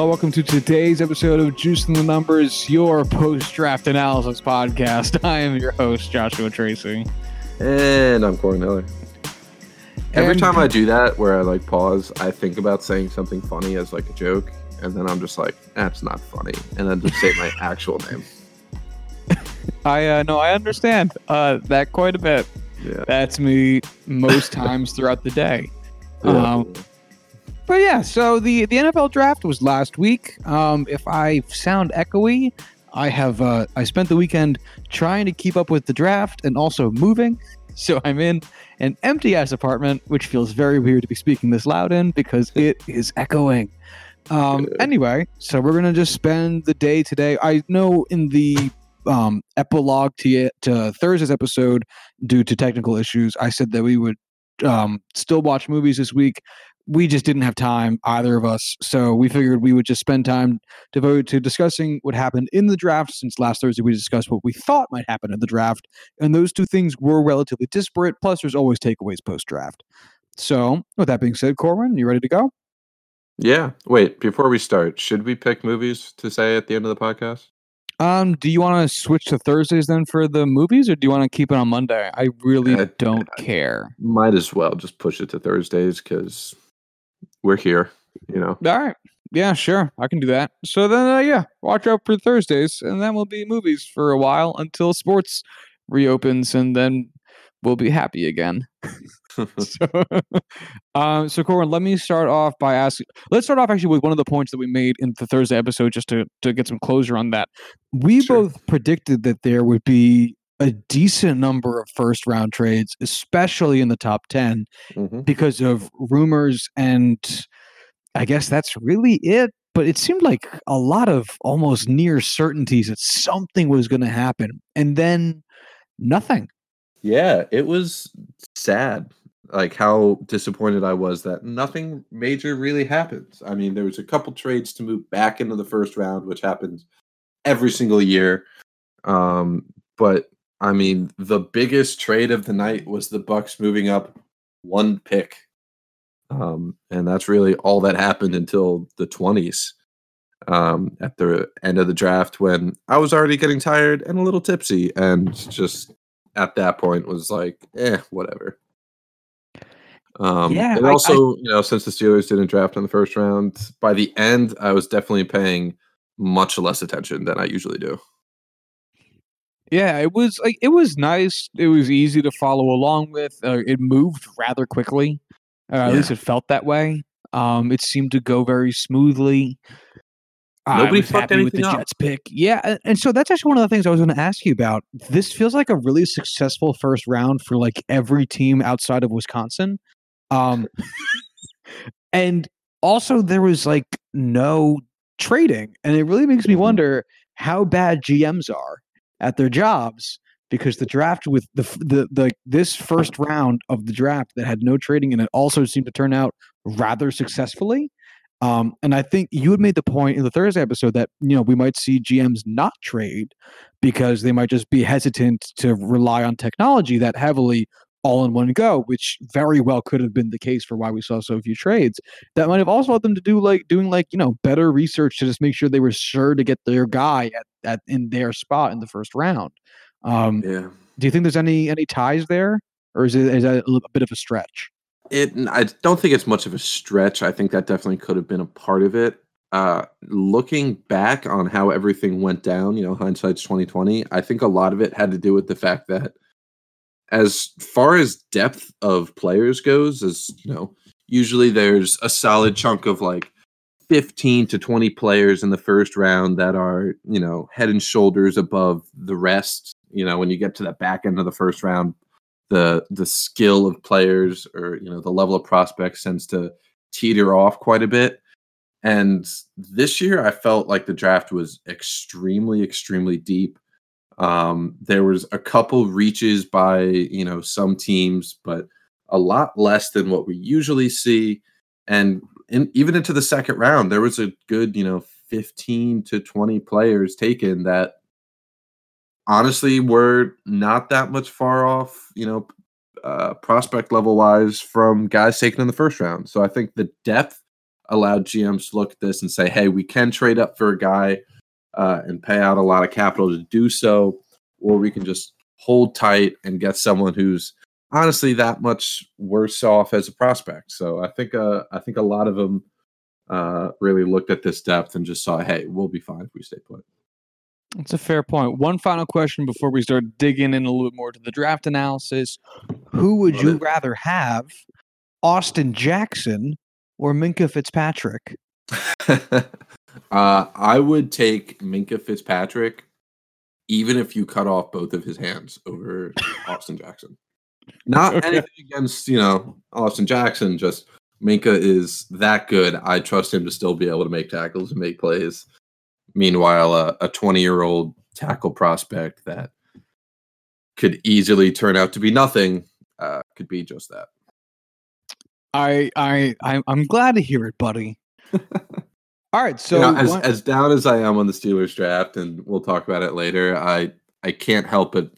Hello, welcome to today's episode of Juicing the Numbers, your post draft analysis podcast. I am your host, Joshua Tracy. And I'm Corey Miller. Every And- time I do that, where I like pause, I think about saying something funny as like a joke, and then I'm just like, that's not funny, and then just say my actual name. I uh, no, I understand uh, that quite a bit. Yeah. That's me most times throughout the day. Yeah. Um, But yeah, so the the NFL draft was last week. Um, if I sound echoey, I have uh, I spent the weekend trying to keep up with the draft and also moving. So I'm in an empty ass apartment, which feels very weird to be speaking this loud in because it is echoing. Um, anyway, so we're gonna just spend the day today. I know in the um, epilogue to, to Thursday's episode, due to technical issues, I said that we would um, still watch movies this week we just didn't have time either of us. So we figured we would just spend time devoted to discussing what happened in the draft since last thursday we discussed what we thought might happen in the draft and those two things were relatively disparate plus there's always takeaways post draft so with that being said corwin you ready to go? Yeah. Wait, before we start, should we pick movies to say at the end of the podcast? um do you want to switch to thursdays then for the movies or do you want to keep it on monday? I really Uh, don't care. Might as well just push it to Thursdays because we're here, you know. all right yeah sure i can do that so then uh, yeah watch out for thursdays and then we'll be movies for a while until sports reopens and then we'll be happy again so, um, so Corin, let me start off by asking. Let's start off actually with one of the points that we made in the Thursday episode, just to to get some closure on that. We Sure. both predicted that there would be a decent number of first round trades, especially in the top ten, Mhm. because of rumors, and I guess that's really it. But it seemed like a lot of almost near certainties that something was going to happen, and then nothing. Yeah, it was sad. Like how disappointed I was that nothing major really happens. I mean, there was a couple trades to move back into the first round, which happens every single year. Um, but I mean, the biggest trade of the night was the Bucs moving up one pick. Um, and that's really all that happened until the 20s. Um, at the end of the draft when I was already getting tired and a little tipsy and just at that point was like, eh, whatever. Um, Yeah, and I- I- also, you know, since the Steelers didn't draft in the first round, by the end, I was definitely paying much less attention than I usually do. Yeah, it was like it was nice. It was easy to follow along with. Uh, it moved rather quickly. Uh, At least it felt that way. Um, it seemed to go very smoothly. Nobody fucked happy with the up. Jets pick. Yeah, and, so that's actually one of the things I was going to ask you about. This feels like a really successful first round for like every team outside of Wisconsin. Um, and also there was like no trading, and it really makes me Mhm. wonder how bad GMs are at their jobs because the draft with the the the this first round of the draft that had no trading in it also seemed to turn out rather successfully. Um, and I think you had made the point in the Thursday episode that you know we might see GMs not trade because they might just be hesitant to rely on technology that heavily all in one go, which very well could have been the case for why we saw so few trades. That might have also led them to do like doing like you know better research to just make sure they were sure to get their guy at, at in their spot in the first round. Um, Yeah. do you think there's any any ties there, or is it is that a, little- a bit of a stretch? It I don't think it's much of a stretch. I think that definitely could have been a part of it. Uh looking back on how everything went down, you know, hindsight's 2020, I think a lot of it had to do with the fact that as far as depth of players goes, as you know, usually there's a solid chunk of like 15 to 20 players in the first round that are, you know, head and shoulders above the rest. You know, when you get to the back end of the first round, the the skill of players or you know the level of prospects tends to teeter off quite a bit. And this year, I felt like the draft was extremely, extremely deep. Um, there was a couple reaches by you know some teams, but a lot less than what we usually see. And in, even into the second round, there was a good you know fifteen to twenty players taken that honestly were not that much far off, you know, uh, prospect level wise from guys taken in the first round. So I think the depth allowed GMs to look at this and say, hey, we can trade up for a guy uh, and pay out a lot of capital to do so, or we can just hold tight and get someone who's honestly that much worse off as a prospect. So I think uh, I think a lot of them uh, really looked at this depth and just saw, hey, we'll be fine if we stay put. That's a fair point. One final question before we start digging in a little bit more to the draft analysis. Who would Love you it. rather have, Austin Jackson or Minkah Fitzpatrick? uh, I would take Minkah Fitzpatrick, even if you cut off both of his hands over Austin Jackson. Not Okay. anything against you know Austin Jackson, just Minkah is that good. I trust him to still be able to make tackles and make plays. Meanwhile, uh, a 20 year old tackle prospect that could easily turn out to be nothing uh, could be just that. I I I- I'm glad to hear it, buddy. All right, so you know, as as down as I am on the Steelers draft, and we'll talk about it later, I I can't help but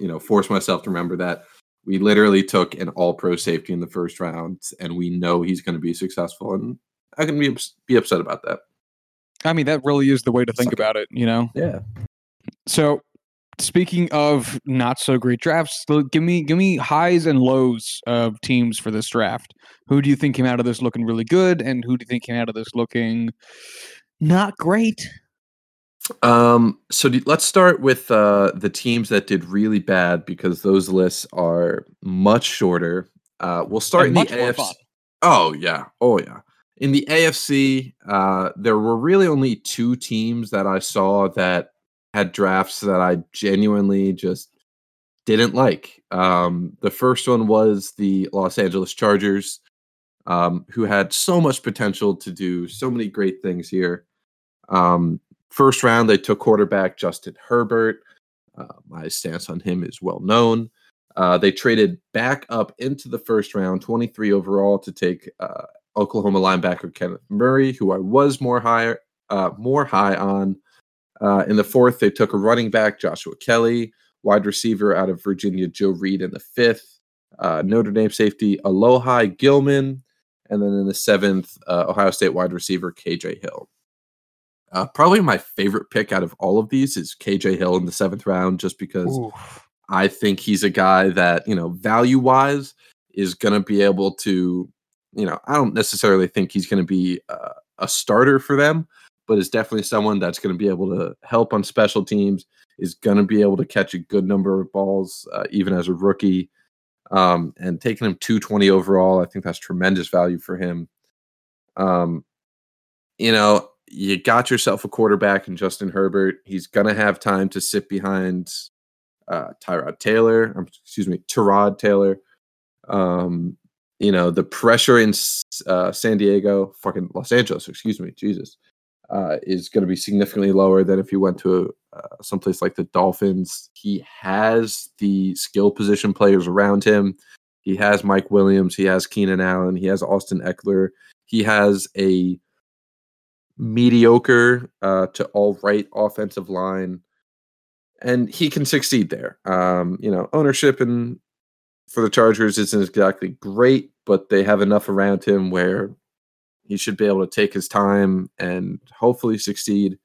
you know force myself to remember that we literally took an All Pro safety in the first round, and we know he's going to be successful, and I can be be upset about that. I mean that really is the way to think Suck about it, you know. Yeah, So, speaking of not so great drafts, give me give me highs and lows of teams for this draft. Who do you think came out of this looking really good, and who do you think came out of this looking not great? Um, so do, let's start with uh, the teams that did really bad because those lists are much shorter. Uh, we'll start And in the AFC. fun. Oh yeah, oh yeah. In the AFC, uh, there were really only two teams that I saw that had drafts that I genuinely just didn't like. Um, the first one was the Los Angeles Chargers, um, who had so much potential to do so many great things here. Um, first round, they took quarterback Justin Herbert. Uh, my stance on him is well known. Uh, they traded back up into the first round, 23 overall, to take uh, Oklahoma linebacker Kenneth Murray, who I was more higher, uh, more high on. Uh, in the fourth, they took a running back Joshua Kelly, wide receiver out of Virginia Joe Reed in the fifth, uh, Notre Dame safety Alohi Gilman, and then in the seventh, uh, Ohio State wide receiver KJ Hill. Uh, probably my favorite pick out of all of these is KJ Hill in the seventh round, just because Oof. I think he's a guy that, you know, value wise is going to be able to, you know, I don't necessarily think he's going to be uh, a starter for them, but is definitely someone that's going to be able to help on special teams, is going to be able to catch a good number of balls, uh, even as a rookie. Um, and taking him 220 overall, I think that's tremendous value for him. Um, you know, you got yourself a quarterback in Justin Herbert. He's going to have time to sit behind uh, Tyrod Taylor, um, excuse me, Tyrod Taylor. Um, you know, the pressure in uh, San Diego, fucking Los Angeles, excuse me, Jesus, uh, is going to be significantly lower than if you went to uh, someplace like the Dolphins. He has the skill position players around him. He has Mike Williams. He has Keenan Allen. He has Austin Ekeler. He has a mediocre uh, to all right offensive line and he can succeed there. Um, you know, ownership and for the Chargers isn't exactly great, but they have enough around him where he should be able to take his time and hopefully succeed.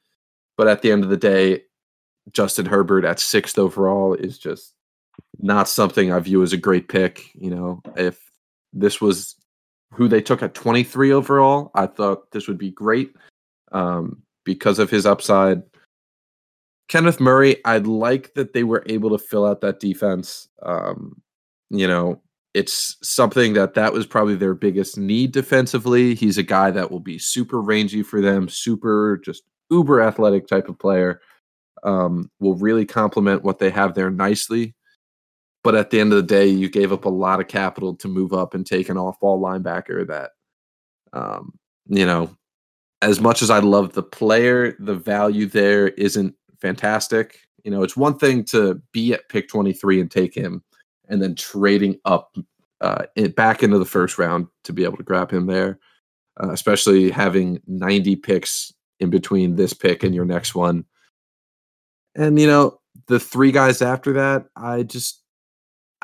But at the end of the day, Justin Herbert at sixth overall is just not something I view as a great pick. You know, if this was who they took at 23 overall, I thought this would be great um, because of his upside. Kenneth Murray, I'd like that they were able to fill out that defense. Um, you know, it's something that that was probably their biggest need defensively. He's a guy that will be super rangy for them, super just uber athletic type of player. Um, will really complement what they have there nicely. But at the end of the day, you gave up a lot of capital to move up and take an off-ball linebacker that, um, you know, as much as I love the player, the value there isn't fantastic. You know, it's one thing to be at pick 23 and take him and then trading up uh, it, back into the first round to be able to grab him there, uh, especially having 90 picks in between this pick and your next one. And, you know, the three guys after that, I just,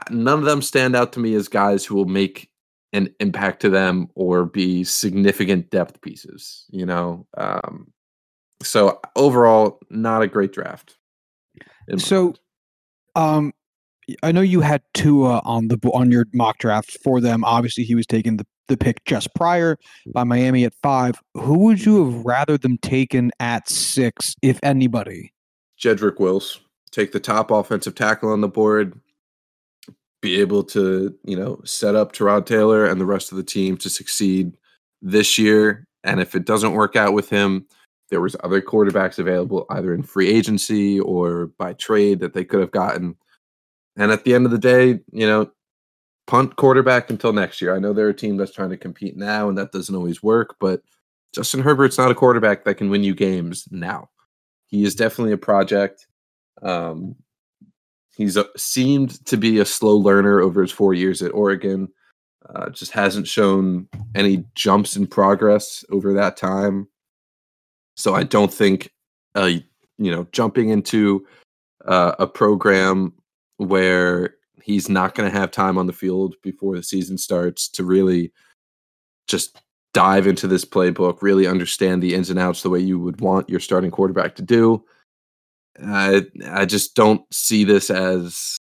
none of them stand out to me as guys who will make an impact to them or be significant depth pieces. You know, um, so overall, not a great draft. So, um, I know you had Tua on the on your mock draft for them. Obviously, he was taken the, the pick just prior by mm-hmm. Miami at five. Who would you have rather them taken at six, if anybody? Jedrick Wills. Take the top offensive tackle on the board, be able to, you know, set up Tyrod Taylor and the rest of the team to succeed this year. And if it doesn't work out with him, there was other quarterbacks available either in free agency or by trade that they could have gotten. And at the end of the day, you know, punt quarterback until next year. I know they're a team that's trying to compete now and that doesn't always work, but Justin Herbert's not a quarterback that can win you games now. He is definitely a project. Um, he's a, seemed to be a slow learner over his four years at Oregon. Uh, just hasn't shown any jumps in progress over that time. So I don't think, uh, you know, jumping into uh, a program where he's not going to have time on the field before the season starts to really just dive into this playbook, really understand the ins and outs the way you would want your starting quarterback to do. I I just don't see this as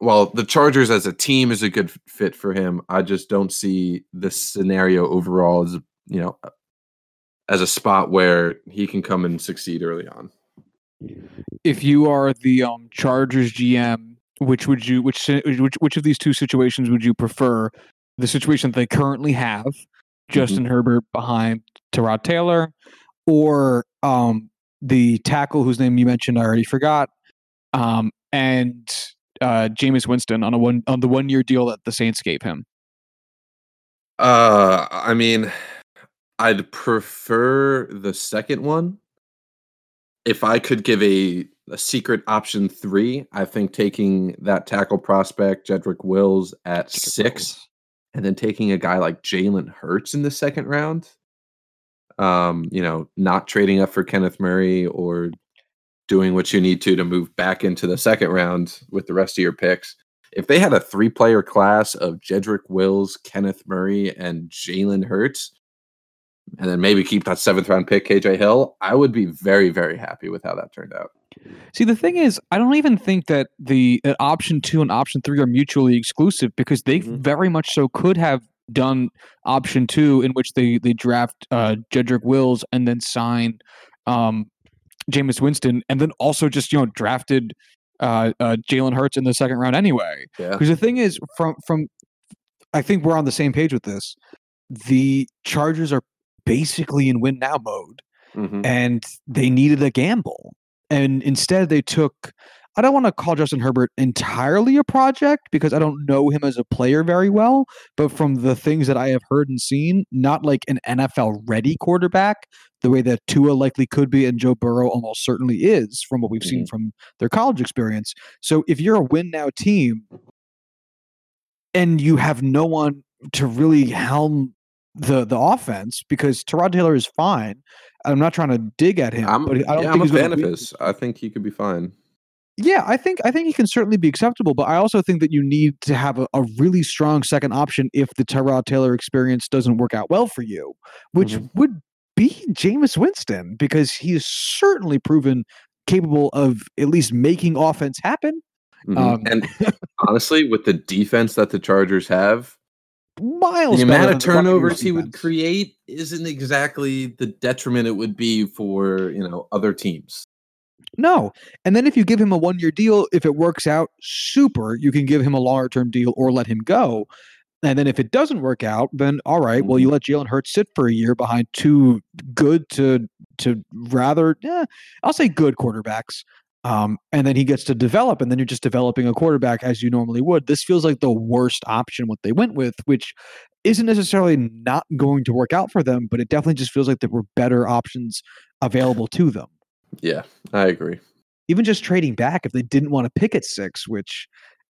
well. The Chargers as a team is a good fit for him. I just don't see this scenario overall as you know as a spot where he can come and succeed early on. If you are the um, Chargers GM, which would you which which which of these two situations would you prefer? The situation that they currently have, mm-hmm. Justin mm-hmm. Herbert behind Tyrod Taylor, or um, the tackle whose name you mentioned I already forgot, um, and uh, Jameis Winston on a one on the one year deal that the Saints gave him. Uh, I mean, I'd prefer the second one. If I could give a a secret option three, I think taking that tackle prospect Jedrick Wills at Jedrick six, Wills. and then taking a guy like Jalen Hurts in the second round um, you know, not trading up for Kenneth Murray or doing what you need to to move back into the second round with the rest of your picks. If they had a three player class of Jedrick Wills, Kenneth Murray, and Jalen Hurts, and then maybe keep that seventh round pick, KJ Hill, I would be very, very happy with how that turned out. See, the thing is, I don't even think that the uh, option two and option three are mutually exclusive because they mm-hmm. very much so could have done option two, in which they they draft uh, Jedrick Wills and then sign um, Jameis Winston, and then also just you know drafted uh, uh, Jalen Hurts in the second round anyway. Because yeah. the thing is, from from I think we're on the same page with this. The Chargers are basically in win now mode, mm-hmm. and they needed a gamble, and instead they took I don't want to call Justin Herbert entirely a project because I don't know him as a player very well, but from the things that I have heard and seen, not like an NFL ready quarterback, the way that Tua likely could be and Joe Burrow almost certainly is from what we've mm-hmm. seen from their college experience. So if you're a win now team and you have no one to really helm the the offense because Tyrod Taylor is fine. I'm not trying to dig at him, I'm, but I don't yeah, think I'm a fan of his. I think he could be fine. Yeah, I think I think he can certainly be acceptable, but I also think that you need to have a, a really strong second option if the Tyrod Taylor experience doesn't work out well for you, which mm-hmm. would be Jameis Winston because he is certainly proven capable of at least making offense happen. Mm-hmm. Um, and honestly, with the defense that the Chargers have, miles the amount of turnovers he would create isn't exactly the detriment it would be for you know other teams. No. And then if you give him a one year deal, if it works out, super, you can give him a longer term deal or let him go. And then if it doesn't work out, then all right, well, you mm-hmm. let Jalen Hurts sit for a year behind two good to to rather, yeah, I'll say good quarterbacks. Um, and then he gets to develop, and then you're just developing a quarterback as you normally would. This feels like the worst option what they went with, which isn't necessarily not going to work out for them, but it definitely just feels like there were better options available to them. Yeah, I agree. Even just trading back if they didn't want to pick at six, which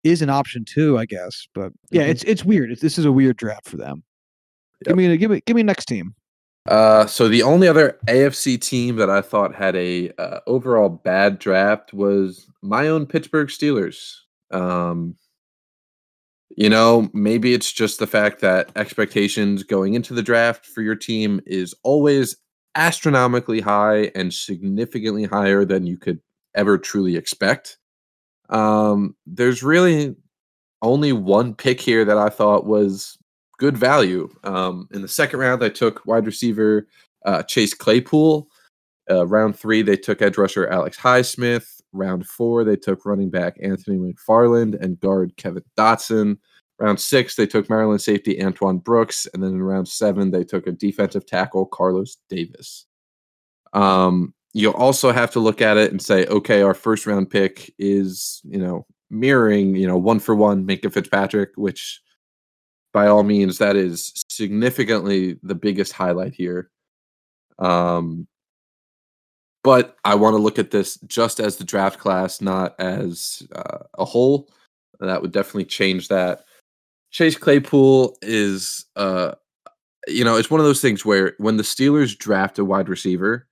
is an option too, I guess. But yeah, mm-hmm. it's it's weird. It's, this is a weird draft for them. Yep. Give me a, give me give me next team. Uh, so the only other AFC team that I thought had a uh, overall bad draft was my own Pittsburgh Steelers. Um, you know, maybe it's just the fact that expectations going into the draft for your team is always astronomically high and significantly higher than you could ever truly expect. Um, there's really only one pick here that I thought was good value. Um, in the second round, I took wide receiver uh, Chase Claypool. Uh, round three, they took edge rusher Alex Highsmith. Round four, they took running back Anthony McFarland and guard Kevin Dotson. Round six, they took Maryland safety Antoine Brooks. And then in round seven, they took a defensive tackle, Carlos Davis. Um, you'll also have to look at it and say, okay, our first round pick is, you know, mirroring, you know, one for one Minkah Fitzpatrick, which by all means, that is significantly the biggest highlight here. Um, but I want to look at this just as the draft class, not as uh, a whole. That would definitely change that. Chase Claypool is, uh, you know, it's one of those things where when the Steelers draft a wide receiver,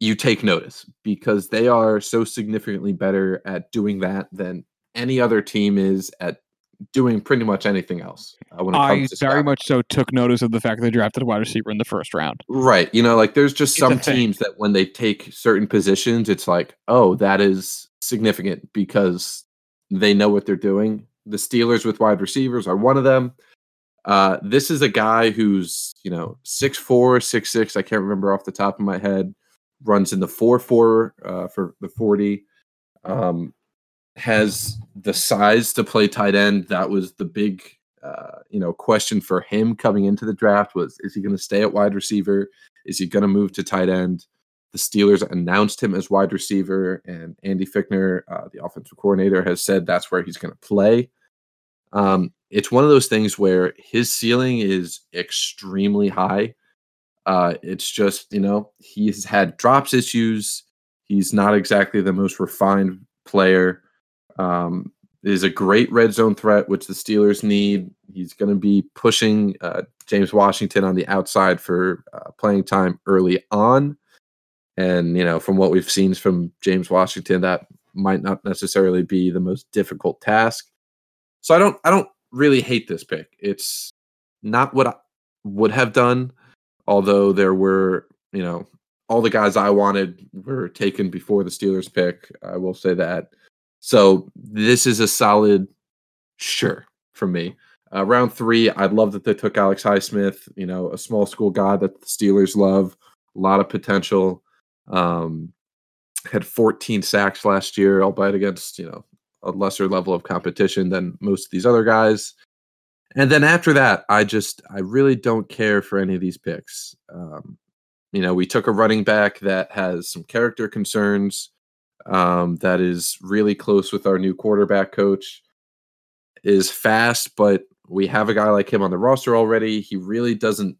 you take notice because they are so significantly better at doing that than any other team is at doing pretty much anything else. Uh, when it I comes to very much so took notice of the fact that they drafted a wide receiver in the first round. Right. You know, like there's just it's some teams that when they take certain positions, it's like, oh, that is significant because they know what they're doing. The Steelers with wide receivers are one of them. Uh, this is a guy who's, you know, six four, six six. I can't remember off the top of my head. Runs in the 4 4 uh, for the 40. Um, has the size to play tight end. That was the big, uh, you know, question for him coming into the draft was: Is he going to stay at wide receiver? Is he going to move to tight end? The Steelers announced him as wide receiver, and Andy Fichtner, uh, the offensive coordinator, has said that's where he's going to play. Um, it's one of those things where his ceiling is extremely high. Uh, it's just, you know, he's had drops issues. He's not exactly the most refined player. Um, is a great red zone threat, which the Steelers need. He's going to be pushing uh, James Washington on the outside for uh, playing time early on. And, you know, from what we've seen from James Washington, that might not necessarily be the most difficult task. So I don't, I don't really hate this pick. It's not what I would have done, although there were, you know, all the guys I wanted were taken before the Steelers pick. I will say that. So this is a solid sure for me. Uh, round three, I love that they took Alex Highsmith, you know, a small school guy that the Steelers love, a lot of potential. Um, had 14 sacks last year, albeit against, you know, a lesser level of competition than most of these other guys. And then after that, I just, I really don't care for any of these picks. Um, you know, we took a running back that has some character concerns um, that is really close with our new quarterback coach. Is fast, but we have a guy like him on the roster already. He really doesn't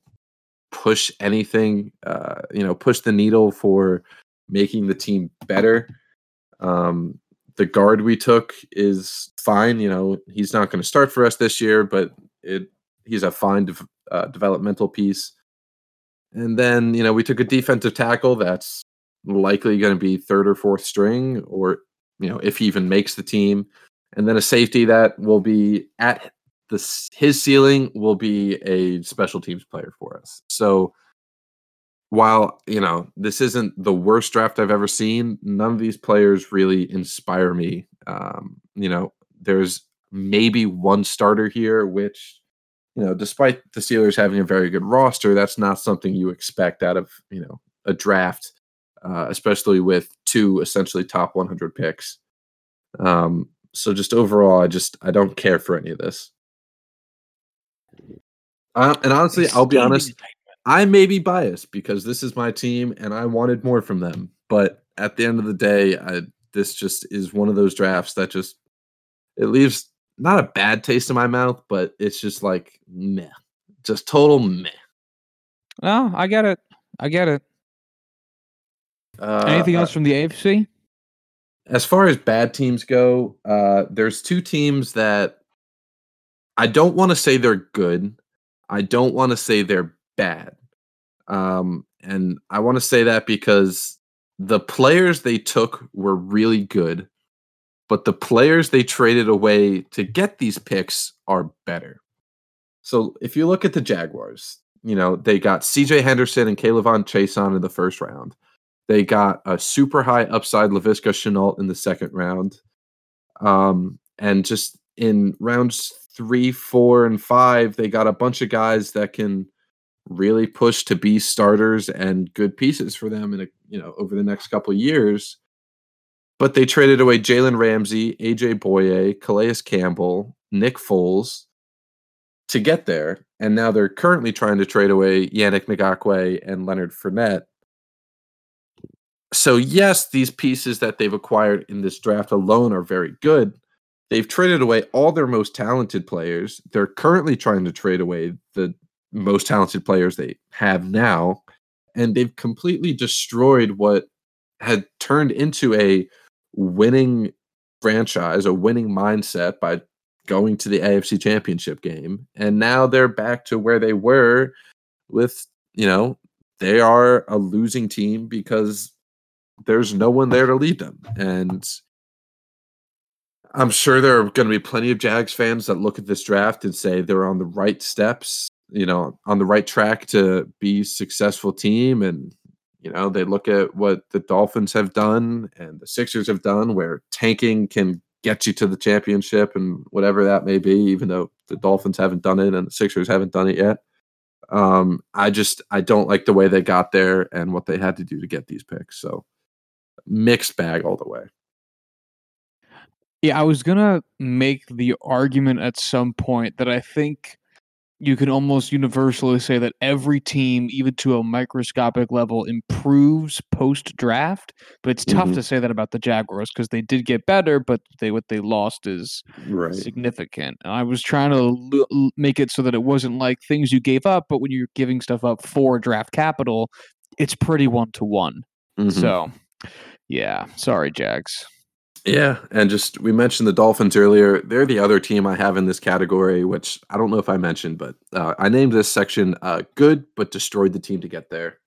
push anything, uh, you know, push the needle for making the team better. Um, the guard we took is fine. You know, he's not going to start for us this year, but it he's a fine de- uh, developmental piece. And then you know we took a defensive tackle that's likely going to be third or fourth string, or you know, if he even makes the team, and then a safety that will be at the his ceiling will be a special teams player for us. So while you know this isn't the worst draft I've ever seen, none of these players really inspire me. Um, you know, there's maybe one starter here, which you know, despite the Steelers having a very good roster, that's not something you expect out of you know a draft uh, especially with two essentially top 100 picks. Um, so just overall, I just I don't care for any of this. Uh, and honestly, I'll be honest, I may be biased because this is my team and I wanted more from them. But at the end of the day, I, this just is one of those drafts that just it leaves not a bad taste in my mouth, but it's just like meh, just total meh. No, I get it. I get it. Uh, Anything else uh, from the AFC? As far as bad teams go, uh, there's two teams that I don't want to say they're good. I don't want to say they're bad. Um, and I want to say that because the players they took were really good. but the players they traded away to get these picks are better. So if you look at the Jaguars, you know, they got CJ Henderson and K'Lavon Chaisson in the first round. They got a super high upside Laviska Shenault in the second round. Um, and just in rounds three, four, and five, they got a bunch of guys that can really push to be starters and good pieces for them in a you know over the next couple years. But they traded away Jalen Ramsey, AJ Bouye, Calais Campbell, Nick Foles to get there. And now they're currently trying to trade away Yannick Ngakoue and Leonard Fournette. So, yes, these pieces that they've acquired in this draft alone are very good. They've traded away all their most talented players. They're currently trying to trade away the most talented players they have now. And they've completely destroyed what had turned into a winning franchise, a winning mindset by going to the AFC championship game. And now they're back to where they were with, you know, they are a losing team because there's no one there to lead them. And I'm sure there are going to be plenty of Jags fans that look at this draft and say they're on the right steps, you know, on the right track to be successful team and you know, they look at what the Dolphins have done and the Sixers have done where tanking can get you to the championship and whatever that may be, even though the Dolphins haven't done it and the Sixers haven't done it yet. Um, I just I don't like the way they got there and what they had to do to get these picks. So mixed bag all the way. Yeah, I was gonna make the argument at some point that I think you can almost universally say that every team, even to a microscopic level, improves post draft. But it's tough Mhm. to say that about the Jaguars because they did get better, but they what they lost is Right. significant. And I was trying to l- make it so that it wasn't like things you gave up, but when you're giving stuff up for draft capital, it's pretty one to one. Mhm. So, yeah, sorry, Jags. Yeah, and just we mentioned the Dolphins earlier. They're the other team I have in this category, which I don't know if I mentioned, but uh, I named this section uh, "Good but destroyed the team to get there,"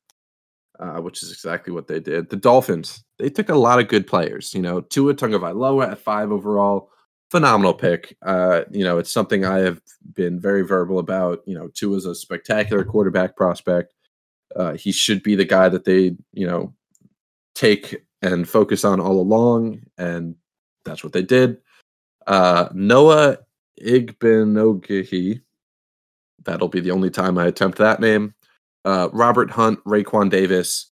uh, which is exactly what they did. The Dolphins they took a lot of good players. You know, Tua Tagovailoa at five overall, phenomenal pick. Uh, you know, it's something I have been very verbal about. You know, Tua's a spectacular quarterback prospect. Uh, he should be the guy that they you know take and focus on all along, and that's what they did. Uh, Noah Igbinogihi, that'll be the only time I attempt that name. Uh, Robert Hunt, Raekwon Davis,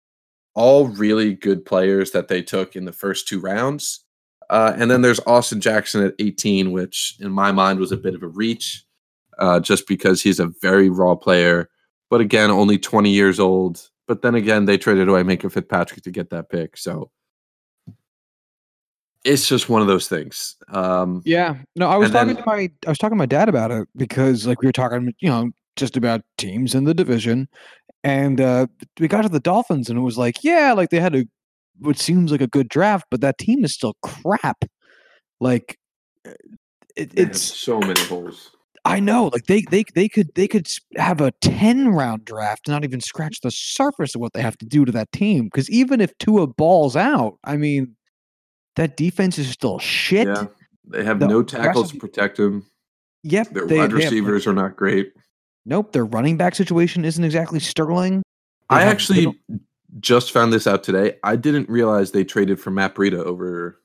all really good players that they took in the first two rounds. Uh, and then there's Austin Jackson at 18, which in my mind was a bit of a reach, uh, just because he's a very raw player. But again, only 20 years old. But then again, they traded away Minkah Fitzpatrick to get that pick. So it's just one of those things. Um, Yeah, no, I was talking then- to my I was talking to my dad about it because like we were talking, you know, just about teams in the division, and uh we got to the Dolphins, and it was like, yeah, like they had a what seems like a good draft, but that team is still crap. Like, uh, it, it's so many holes. I know, like they they they could they could have a ten round draft, and not even scratch the surface of what they have to do to that team. Because even if Tua balls out, I mean, that defense is still shit. Yeah, they have The no tackles to protect them. Yep, Their they- wide they have, receivers are not great. Nope, their running back situation isn't exactly sterling. They I have actually just found this out today. I didn't realize they traded for Matt Breida over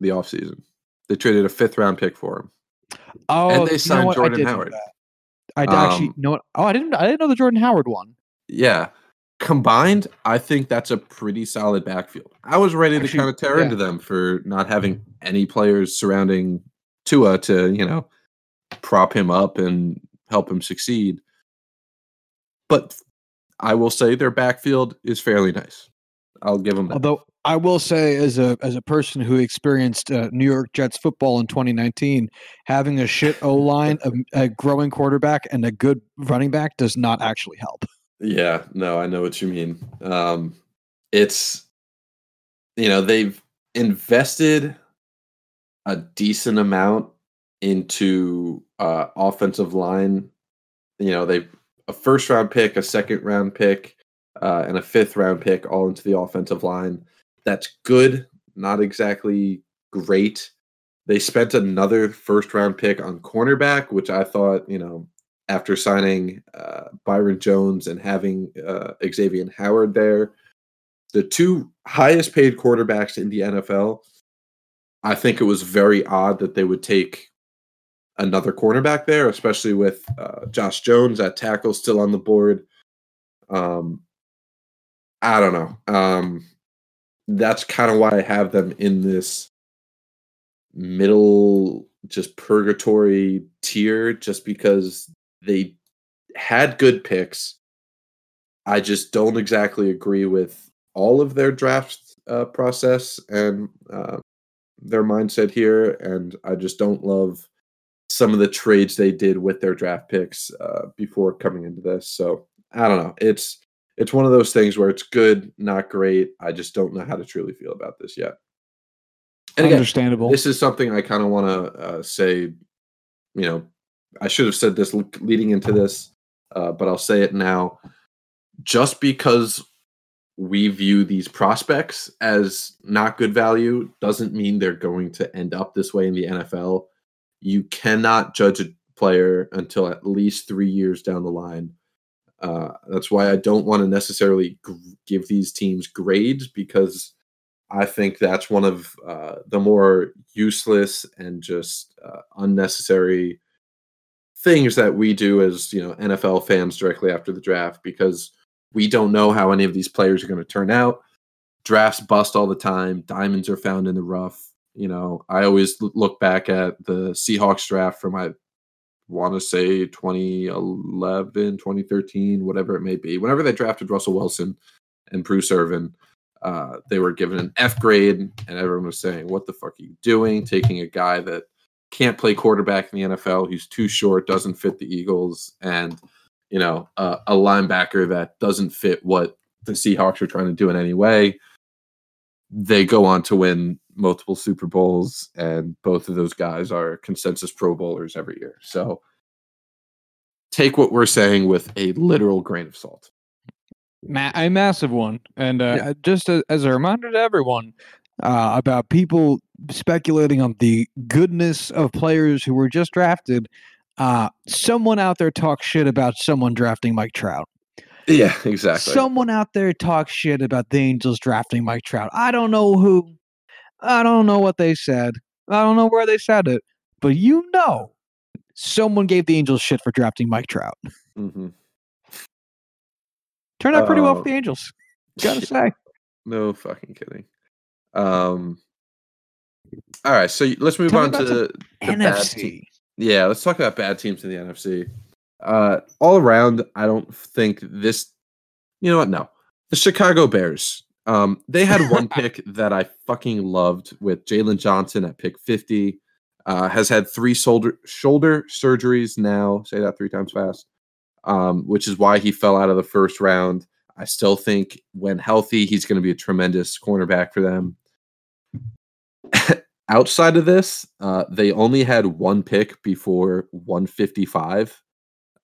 the offseason. They traded a fifth round pick for him. oh, and they you know signed what? I Jordan Howard. I d- actually Um, know what. Oh, I didn't. I didn't know the Jordan Howard one. Yeah. Combined, I think that's a pretty solid backfield. I was ready to Actually, kind of tear yeah. into them for not having any players surrounding Tua to, you know, prop him up and help him succeed. But I will say their backfield is fairly nice. I'll give them that. Although I will say, as a as a person who experienced uh, New York Jets football in 2019, having a shit O line, a, a growing quarterback, and a good running back does not actually help. Yeah, no, I know what you mean. Um, it's you know they've invested a decent amount into uh, offensive line. You know they a first round pick, a second round pick, uh, and a fifth round pick all into the offensive line. That's good, not exactly great. They spent another first round pick on cornerback, which I thought, you know, after signing uh, Byron Jones and having uh, Xavier Howard there, the two highest paid quarterbacks in the NFL, I think it was very odd that they would take another cornerback there, especially with uh, Josh Jones at tackle still on the board. Um, I don't know. Um, that's kind of why I have them in this middle, just purgatory tier, just because they had good picks. I just don't exactly agree with all of their draft uh, process and uh, their mindset here, and I just don't love some of the trades they did with their draft picks uh, before coming into this. So I don't know. It's it's one of those things where it's good, not great. I just don't know how to truly feel about this yet. And again, Understandable. This is something I kind of want to uh, say. You know, I should have said this leading into this, uh, but I'll say it now. Just because we view these prospects as not good value doesn't mean they're going to end up this way in the NFL. You cannot judge a player until at least three years down the line. Uh, that's why I don't want to necessarily g- give these teams grades because I think that's one of uh, the more useless and just uh, unnecessary things that we do as you know NFL fans directly after the draft because we don't know how any of these players are going to turn out. Drafts bust all the time. Diamonds are found in the rough. You know, I always look back at the Seahawks draft from I want to say 2011, 2013, whatever it may be. Whenever they drafted Russell Wilson and Bruce Irvin, uh, they were given an F grade, and everyone was saying, "What the fuck are you doing? Taking a guy that can't play quarterback in the NFL, who's too short, doesn't fit the Eagles, and you know, uh, a linebacker that doesn't fit what the Seahawks are trying to do in any way. They go on to win multiple Super Bowls, and both of those guys are consensus Pro Bowlers every year. So take what we're saying with a literal grain of salt. Ma- a massive one. And uh, yeah. just a, as a reminder to everyone uh, about people speculating on the goodness of players who were just drafted, uh, someone out there talks shit about someone drafting Mike Trout. Yeah, exactly. Someone out there talks shit about the Angels drafting Mike Trout. I don't know who. I don't know what they said. I don't know where they said it. But you know, someone gave the Angels shit for drafting Mike Trout. Mm-hmm. Turned out pretty well for uh, the Angels. Gotta say. No fucking kidding. Um. All right, so let's move Tell on to the, the NFC. Yeah, let's talk about bad teams in the NFC. Uh, all around, I don't think this. You know what? No, the Chicago Bears. Um, they had one pick that I fucking loved with Jaylon Johnson at pick fifty. Uh, has had three shoulder shoulder surgeries now. Say that three times fast. Um, which is why he fell out of the first round. I still think when healthy, he's going to be a tremendous cornerback for them. outside of this, uh, they only had one pick before 155.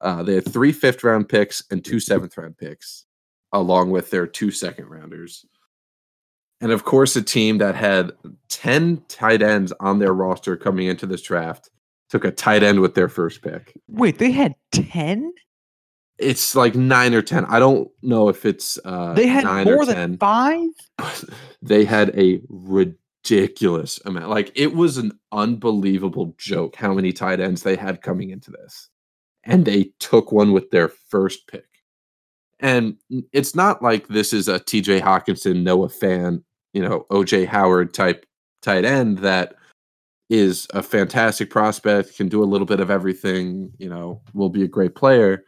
Uh, they had three fifth round picks and two seventh round picks, along with their two second rounders. And of course, a team that had 10 tight ends on their roster coming into this draft took a tight end with their first pick. Wait, they had 10? It's like nine or 10. I don't know if it's uh, they had more than five. They had a ridiculous ridiculous amount. Like it was an unbelievable joke how many tight ends they had coming into this. And they took one with their first pick. And it's not like this is a TJ Hockenson, Noah Fant, you know, OJ Howard type tight end that is a fantastic prospect, can do a little bit of everything, you know, will be a great player.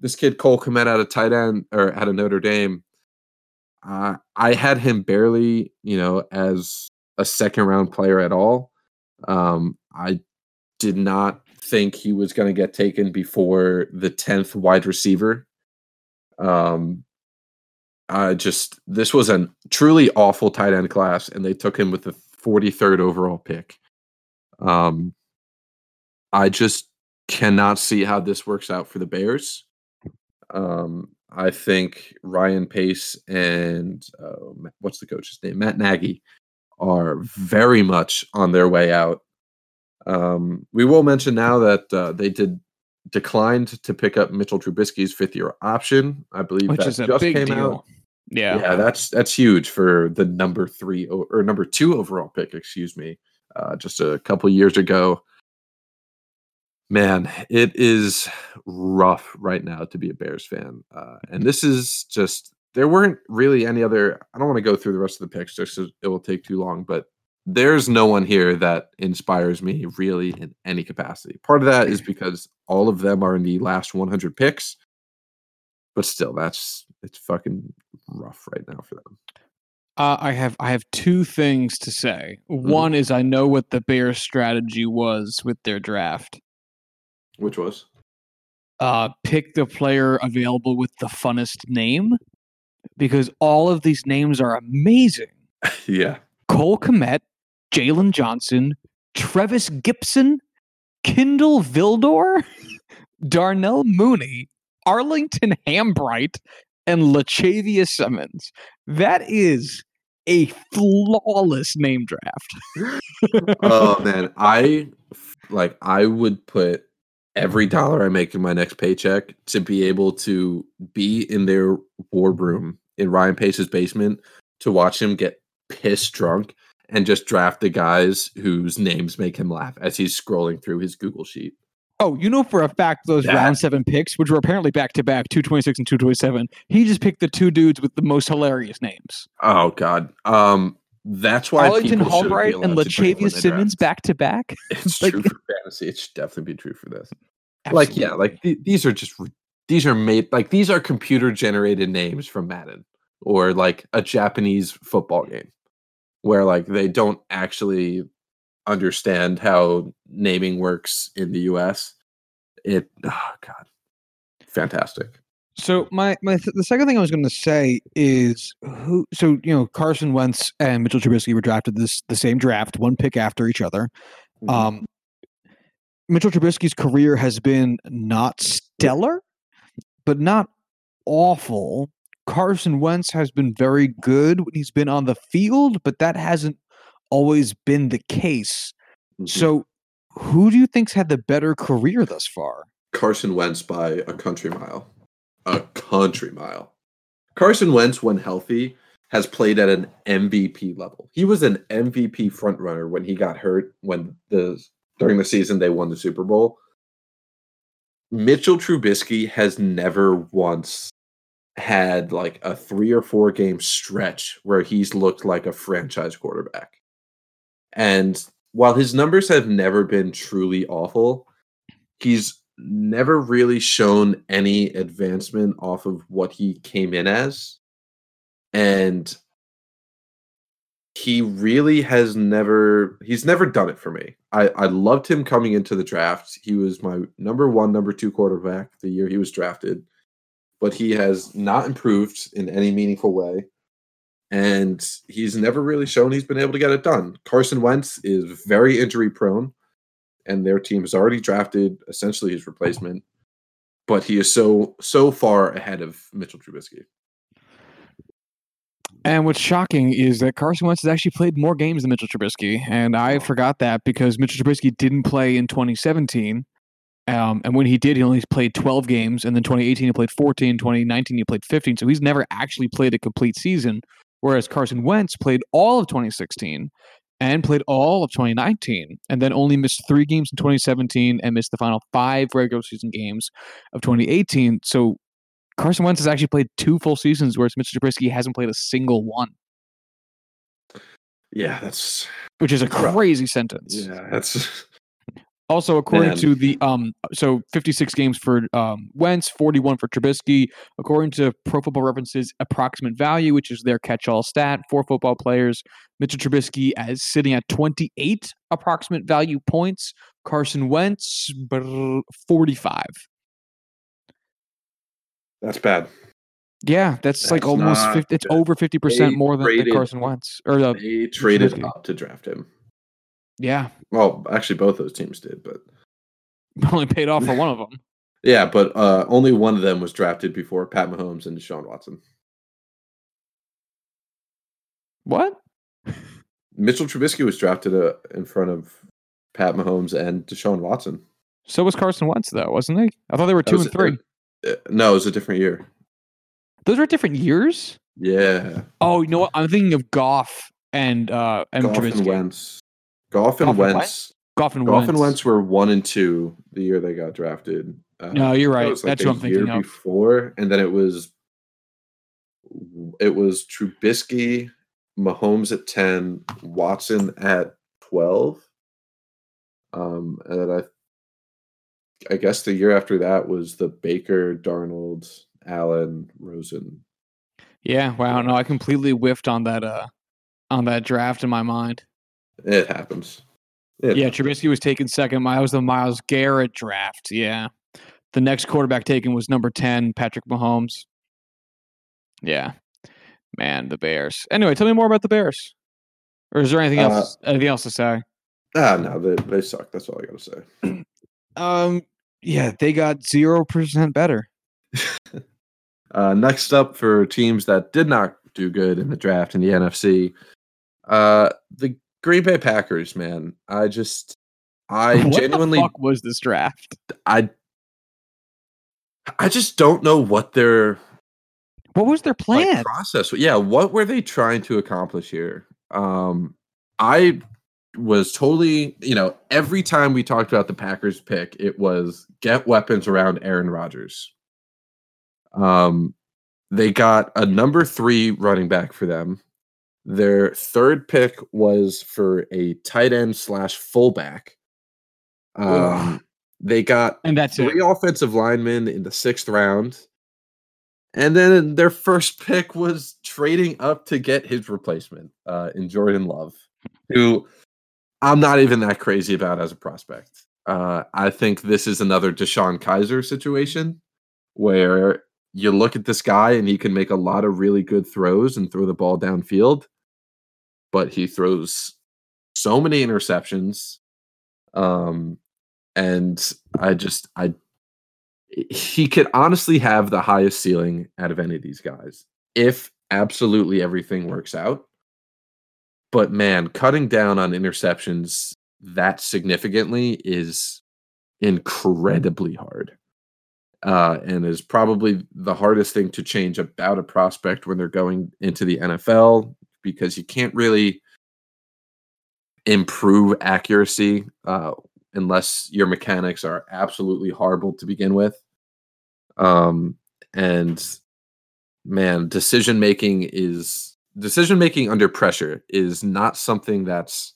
This kid Cole Kmet out of tight end or out of Notre Dame uh, I had him barely, you know, as a second round player at all. Um, I did not think he was going to get taken before the 10th wide receiver. Um, I just, this was a truly awful tight end class, and they took him with the 43rd overall pick. Um, I just cannot see how this works out for the Bears. Um, I think Ryan Pace and uh, what's the coach's name? Matt Nagy are very much on their way out. Um, we will mention now that uh, they did declined to pick up Mitchell Trubisky's fifth year option. I believe Which that is a just big came deal. out. Yeah. Yeah, that's that's huge for the number three or number two overall pick. Excuse me, uh, just a couple years ago. Man, it is rough right now to be a Bears fan, uh, and this is just there weren't really any other. I don't want to go through the rest of the picks just it will take too long, but there's no one here that inspires me really in any capacity. Part of that is because all of them are in the last 100 picks, but still, that's it's fucking rough right now for them. Uh, I have I have two things to say. Mm-hmm. One is I know what the Bears' strategy was with their draft. Which was Uh, pick the player available with the funnest name, because all of these names are amazing. yeah. Cole Kmet, Jaylon Johnson, Trevis Gipson, Kindle Vildor, Darnell Mooney, Arlington Hambright, and Lachavious Simmons. That is a flawless name draft. oh man, I like I would put every dollar I make in my next paycheck to be able to be in their war room in Ryan Pace's basement to watch him get pissed drunk and just draft the guys whose names make him laugh as he's scrolling through his Google sheet. Oh, you know for a fact those round seven picks, which were apparently back to back, 226 and 227, he just picked the two dudes with the most hilarious names. Oh god. Um that's why Arlington people Albright and allowed to drink when Lachavious Simmons back to back. It's like- true for fantasy. It should definitely be true for this. Like yeah like th- these are just these are made like these are computer generated names from madden or like a japanese football game where like they don't actually understand how naming works in the us it oh god fantastic So my my th- the second thing I was going to say is who. So you know Carson Wentz and Mitchell Trubisky were drafted this the same draft, one pick after each other. Mm-hmm. Um, Mitchell Trubisky's career has been not stellar, but not awful. Carson Wentz has been very good when he's been on the field, but that hasn't always been the case. Mhm. So, who do you think's had the better career thus far? Carson Wentz by a country mile. A country mile. Carson Wentz, when healthy, has played at an MVP level. He was an MVP frontrunner when he got hurt when the during the season they won the Super Bowl. Mitchell Trubisky has never once had like a three or four game stretch where he's looked like a franchise quarterback. And while his numbers have never been truly awful, he's never really shown any advancement off of what he came in as. And he really has never he's never done it for me. I, I loved him coming into the draft. He was my number one, number two quarterback the year he was drafted, but he has not improved in any meaningful way. And he's never really shown he's been able to get it done. Carson Wentz is very injury prone and their team has already drafted essentially his replacement. But he is so so far ahead of Mitchell Trubisky. And what's shocking is that Carson Wentz has actually played more games than Mitchell Trubisky, and I forgot that because Mitchell Trubisky didn't play in 2017. Um, and when he did, he only played 12 games, and then 2018 he played 14, 2019 he played 15. So he's never actually played a complete season. Whereas Carson Wentz played all of 2016 and played all of 2019, and then only missed three games in 2017 and missed the final five regular season games of 2018. So Carson Wentz has actually played two full seasons, whereas Mitchell Trubisky hasn't played a single one, Yeah, that's which is a Rough. crazy sentence. yeah, that's Also, according Man. to the um, so 56 games for um, Wentz, 41 for Trubisky. According to Pro Football References approximate value, which is their catch-all stat for football players, Mitchell Trubisky is sitting at 28 approximate value points. Carson Wentz, 45. That's bad. Yeah, that's, like almost 50. It's over 50% They more than, than traded- Carson Wentz. Or uh, They traded Trubisky. up to draft him. yeah, Well, actually, both those teams did, but only paid off for one of them. yeah, but uh, only one of them was drafted before Pat Mahomes and Deshaun Watson. What? Mitchell Trubisky was drafted uh, in front of Pat Mahomes and Deshaun Watson. So was Carson Wentz, though, wasn't he? I thought they were two was- and three. Uh, no, it was a different year. Those were different years. Yeah, Oh, you know what? I'm thinking of Goff and uh and Goff Trubisky. and Wentz. Goff and Goff and? Wentz. Goff and Goff Wentz. and Wentz were one and two the year they got drafted. Uh, No, you're right. like, That's what I'm thinking of. before, and then it was it was Trubisky, Mahomes at ten, Watson at twelve. Um, and then I, I guess the year after that was the Baker, Darnold, Allen, Rosen. Yeah. Wow. No, I completely whiffed on that. Uh, on that draft in my mind. It happens. It Yeah, happens. Trubisky was taken second. My was the Myles Garrett draft. Yeah. The next quarterback taken was number 10, Patrick Mahomes. Yeah. Man, the Bears. Anyway, tell me more about the Bears. Or is there anything Uh, else anything else to say? Ah, no, they they suck. That's all I gotta say. Um yeah, they got 0% better. Uh, next up for teams that did not do good in the draft in the NFC, uh, the Green Bay Packers. Man, I just, I what genuinely, was this draft? I, I just don't know what their What was their like, plan? process. Yeah, what were they trying to accomplish here? Um, I was totally, you know, every time we talked about the Packers pick, it was get weapons around Aaron Rodgers. Um, they got a number three running back for them. Their third pick was for a tight end slash fullback. Um, they got and that's it. three offensive linemen in the sixth round. And then their first pick was trading up to get his replacement uh, in Jordan Love, who I'm not even that crazy about as a prospect. Uh, I think this is another DeShone Kizer situation where you look at this guy and he can make a lot of really good throws and throw the ball downfield, but he throws so many interceptions. Um, and I just I he could honestly have the highest ceiling out of any of these guys if absolutely everything works out. But man, cutting down on interceptions that significantly is incredibly hard. Uh, and is probably the hardest thing to change about a prospect when they're going into the NFL because you can't really improve accuracy uh, unless your mechanics are absolutely horrible to begin with. Um, and man, decision making is decision making under pressure is not something that's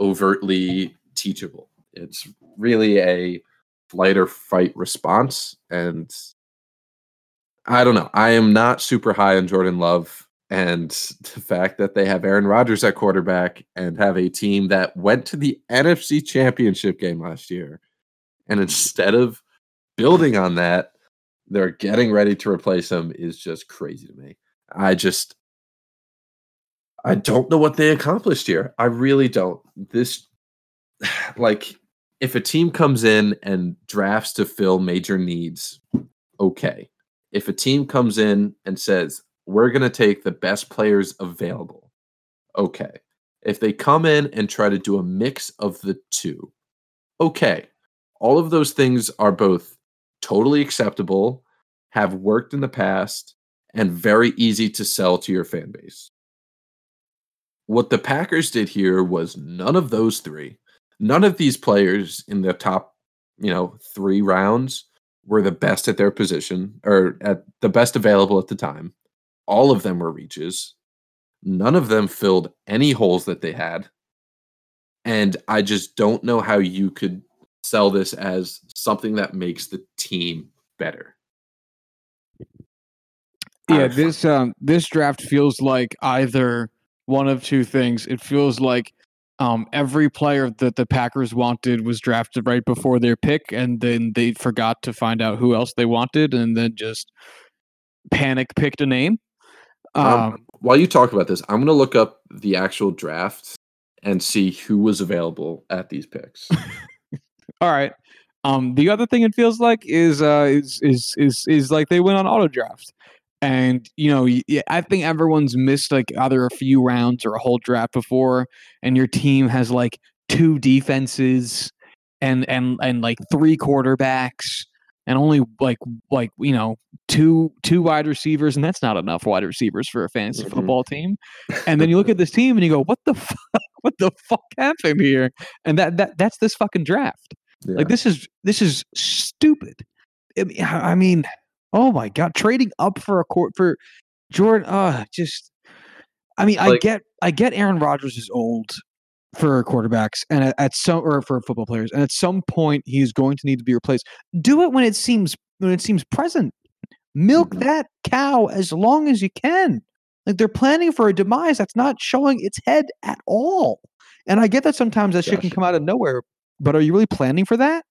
overtly teachable. It's really a flight or fight response. And I don't know. I am not super high on Jordan Love. And the fact that they have Aaron Rodgers at quarterback and have a team that went to the NFC championship game last year. And instead of building on that, they're getting ready to replace him is just crazy to me. I just I don't know what they accomplished here. I really don't. This like if a team comes in and drafts to fill major needs, okay. If a team comes in and says, "We're going to take the best players available." Okay. If they come in and try to do a mix of the two, okay. All of those things are both totally acceptable, have worked in the past, and very easy to sell to your fan base. What the Packers did here was none of those three. None of these players in the top, you know, three rounds were the best at their position or at the best available at the time. All of them were reaches. None of them filled any holes that they had. And I just don't know how you could sell this as something that makes the team better. Yeah, this um this draft feels like either one of two things. It feels like um every player that the Packers wanted was drafted right before their pick, and then they forgot to find out who else they wanted, and then just panic picked a name. Um, Um, while you talk about this, I'm going to look up the actual draft and see who was available at these picks. all right. Um, the other thing it feels like is uh is is is is like they went on auto draft, And you know, i think everyone's missed like either a few rounds or a whole draft before, and your team has like two defenses and and and like three quarterbacks and only like like you know two two wide receivers, and that's not enough wide receivers for a fantasy Mhm. football team. And then you look at this team and you go, "What the fuck? What the fuck happened here?" And that that that's this fucking draft. Yeah. Like this is this is stupid. I mean, I mean, oh my god, trading up for a court for Jordan. Uh, just I mean, I get I get Aaron Rodgers is old for quarterbacks and at, at some or for football players, and at some point he's going to need to be replaced. Do it when it seems when it seems present. Milk Mhm. that cow as long as you can. Like they're planning for a demise that's not showing its head at all. And I get that sometimes that shit can come out of nowhere, but are you really planning for that?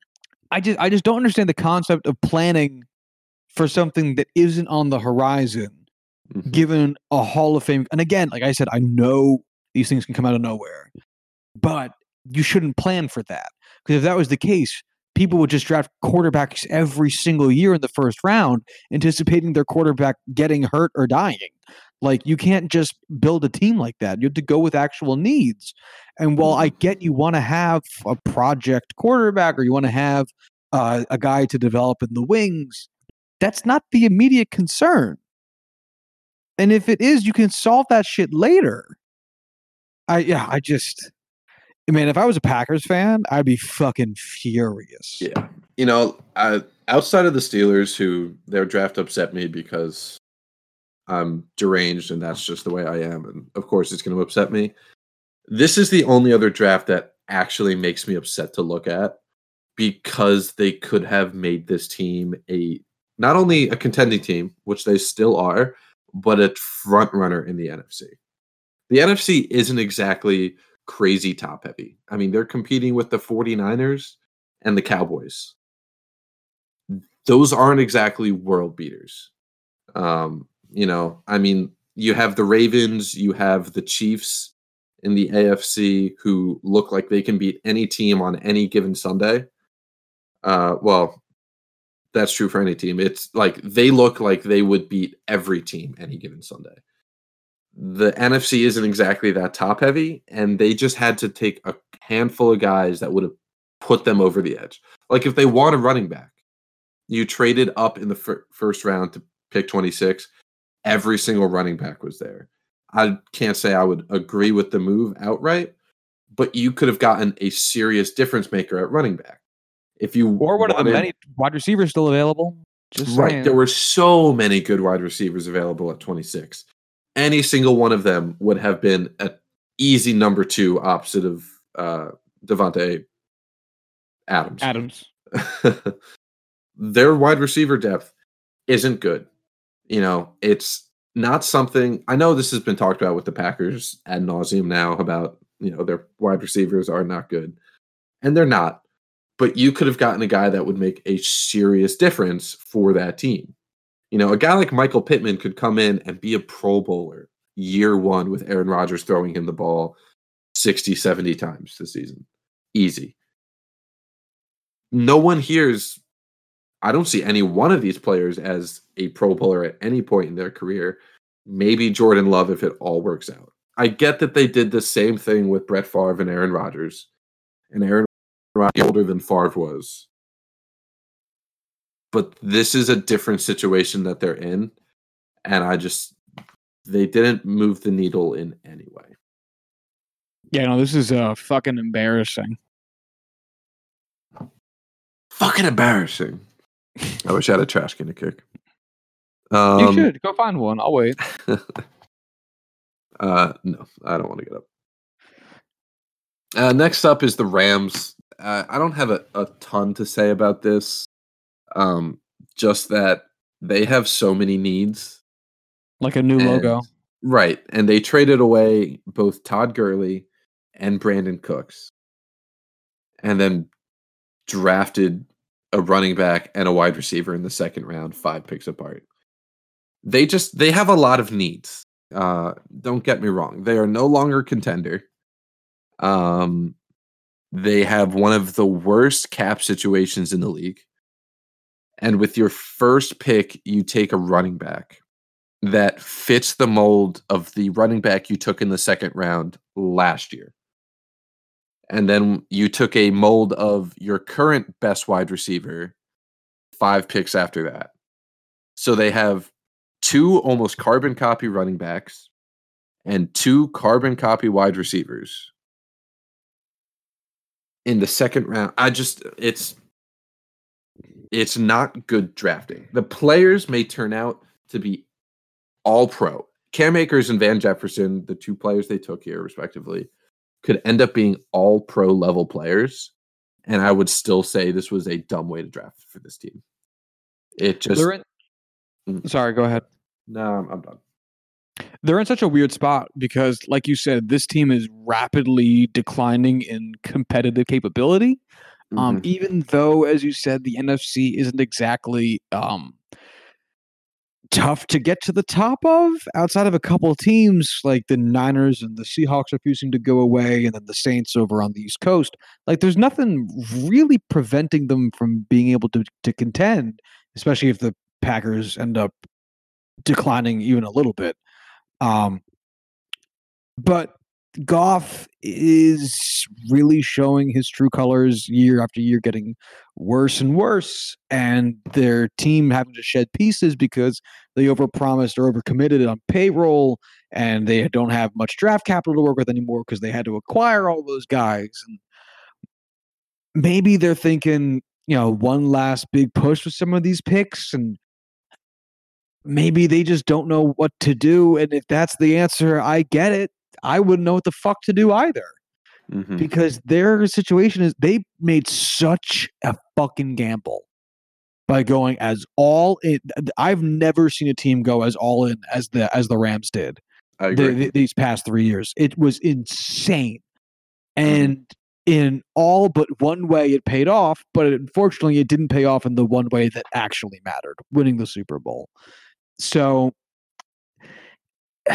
I just I just don't understand the concept of planning for something that isn't on the horizon, Mhm. given a Hall of Fame. And again, like I said, I know these things can come out of nowhere, but you shouldn't plan for that because if that was the case, people would just draft quarterbacks every single year in the first round, anticipating their quarterback getting hurt or dying. Like you can't just build a team like that. You have to go with actual needs. And while I get you want to have a project quarterback or you want to have uh, a guy to develop in the wings, that's not the immediate concern. And if it is, you can solve that shit later. I yeah, I just I mean, if I was a Packers fan, I'd be fucking furious. Yeah. You know, uh, outside of the Steelers, who their draft upset me because I'm deranged and that's just the way I am. And of course, it's going to upset me. This is the only other draft that actually makes me upset to look at because they could have made this team a not only a contending team, which they still are, but a front runner in the NFC. The NFC isn't exactly crazy top heavy. I mean, they're competing with the 49ers and the Cowboys. Those aren't exactly world beaters. Um, you know, I mean, you have the Ravens, you have the Chiefs in the AFC who look like they can beat any team on any given Sunday. Uh, well, that's true for any team. It's like they look like they would beat every team any given Sunday. The NFC isn't exactly that top heavy, and they just had to take a handful of guys that would have put them over the edge. Like if they want a running back, you traded up in the fir- first round to pick 26. Every single running back was there. I can't say I would agree with the move outright, but you could have gotten a serious difference maker at running back. If you Or one of the many wide receivers still available. Just right, saying. there were so many good wide receivers available at 26. Any single one of them would have been an easy number two opposite of uh, Davante Adams. Adams. their wide receiver depth isn't good. You know, it's not something I know this has been talked about with the Packers ad nauseum now about, you know, their wide receivers are not good. And they're not. But you could have gotten a guy that would make a serious difference for that team. You know, a guy like Michael Pittman could come in and be a pro bowler year one with Aaron Rodgers throwing him the ball 60, 70 times this season. Easy. No one hears I don't see any one of these players as a pro bowler at any point in their career. Maybe Jordan Love if it all works out. I get that they did the same thing with Brett Favre and Aaron Rodgers. And Aaron Older than Favre was. But this is a different situation that they're in. And I just they didn't move the needle in any way. Yeah, no, this is uh fucking embarrassing. Fucking embarrassing. I wish I had a trash can to kick. you Um, should go find one. I'll wait. uh, no, I don't want to get up. Uh, next up is the Rams. Uh, I don't have a, a ton to say about this. Um, just that they have so many needs. Like a new and- logo. Right. And they traded away both Todd Gurley and Brandin Cooks. And then drafted a running back and a wide receiver in the second round, five picks apart. They just they have a lot of needs. Uh don't get me wrong. They are no longer contender. Um they have one of the worst cap situations in the league. And with your first pick, you take a running back that fits the mold of the running back you took in the second round last year. And then you took a mold of your current best wide receiver five picks after that. So they have two almost carbon copy running backs and two carbon copy wide receivers in the second round. I just it's it's not good drafting. The players may turn out to be all pro. Cam Akers and Van Jefferson, the two players they took here respectively, could end up being all pro level players. And I would still say this was a dumb way to draft for this team. It just mm. sorry, go ahead. No, I'm, I'm done. They're in such a weird spot because, like you said, this team is rapidly declining in competitive capability. Um, mm-hmm. Um, even though, as you said, the NFC isn't exactly um, tough to get to the top of outside of a couple of teams like the Niners and the Seahawks refusing to go away, and then the Saints over on the East Coast. Like, there's nothing really preventing them from being able to to contend, especially if the Packers end up declining even a little bit. Um, but Goff is really showing his true colors year after year, getting worse and worse, and their team having to shed pieces because they overpromised or overcommitted on payroll, and they don't have much draft capital to work with anymore because they had to acquire all those guys. And maybe they're thinking, you know, one last big push with some of these picks, and maybe they just don't know what to do. And if that's the answer, I get it. I wouldn't know what the fuck to do either. Mm-hmm. Because their situation is they made such a fucking gamble by going as all in. I've never seen a team go as all in as the as the Rams did the, the, these past three years. It was insane, mm-hmm. and in all but one way, it paid off. But unfortunately, it didn't pay off in the one way that actually mattered: winning the Super Bowl. So,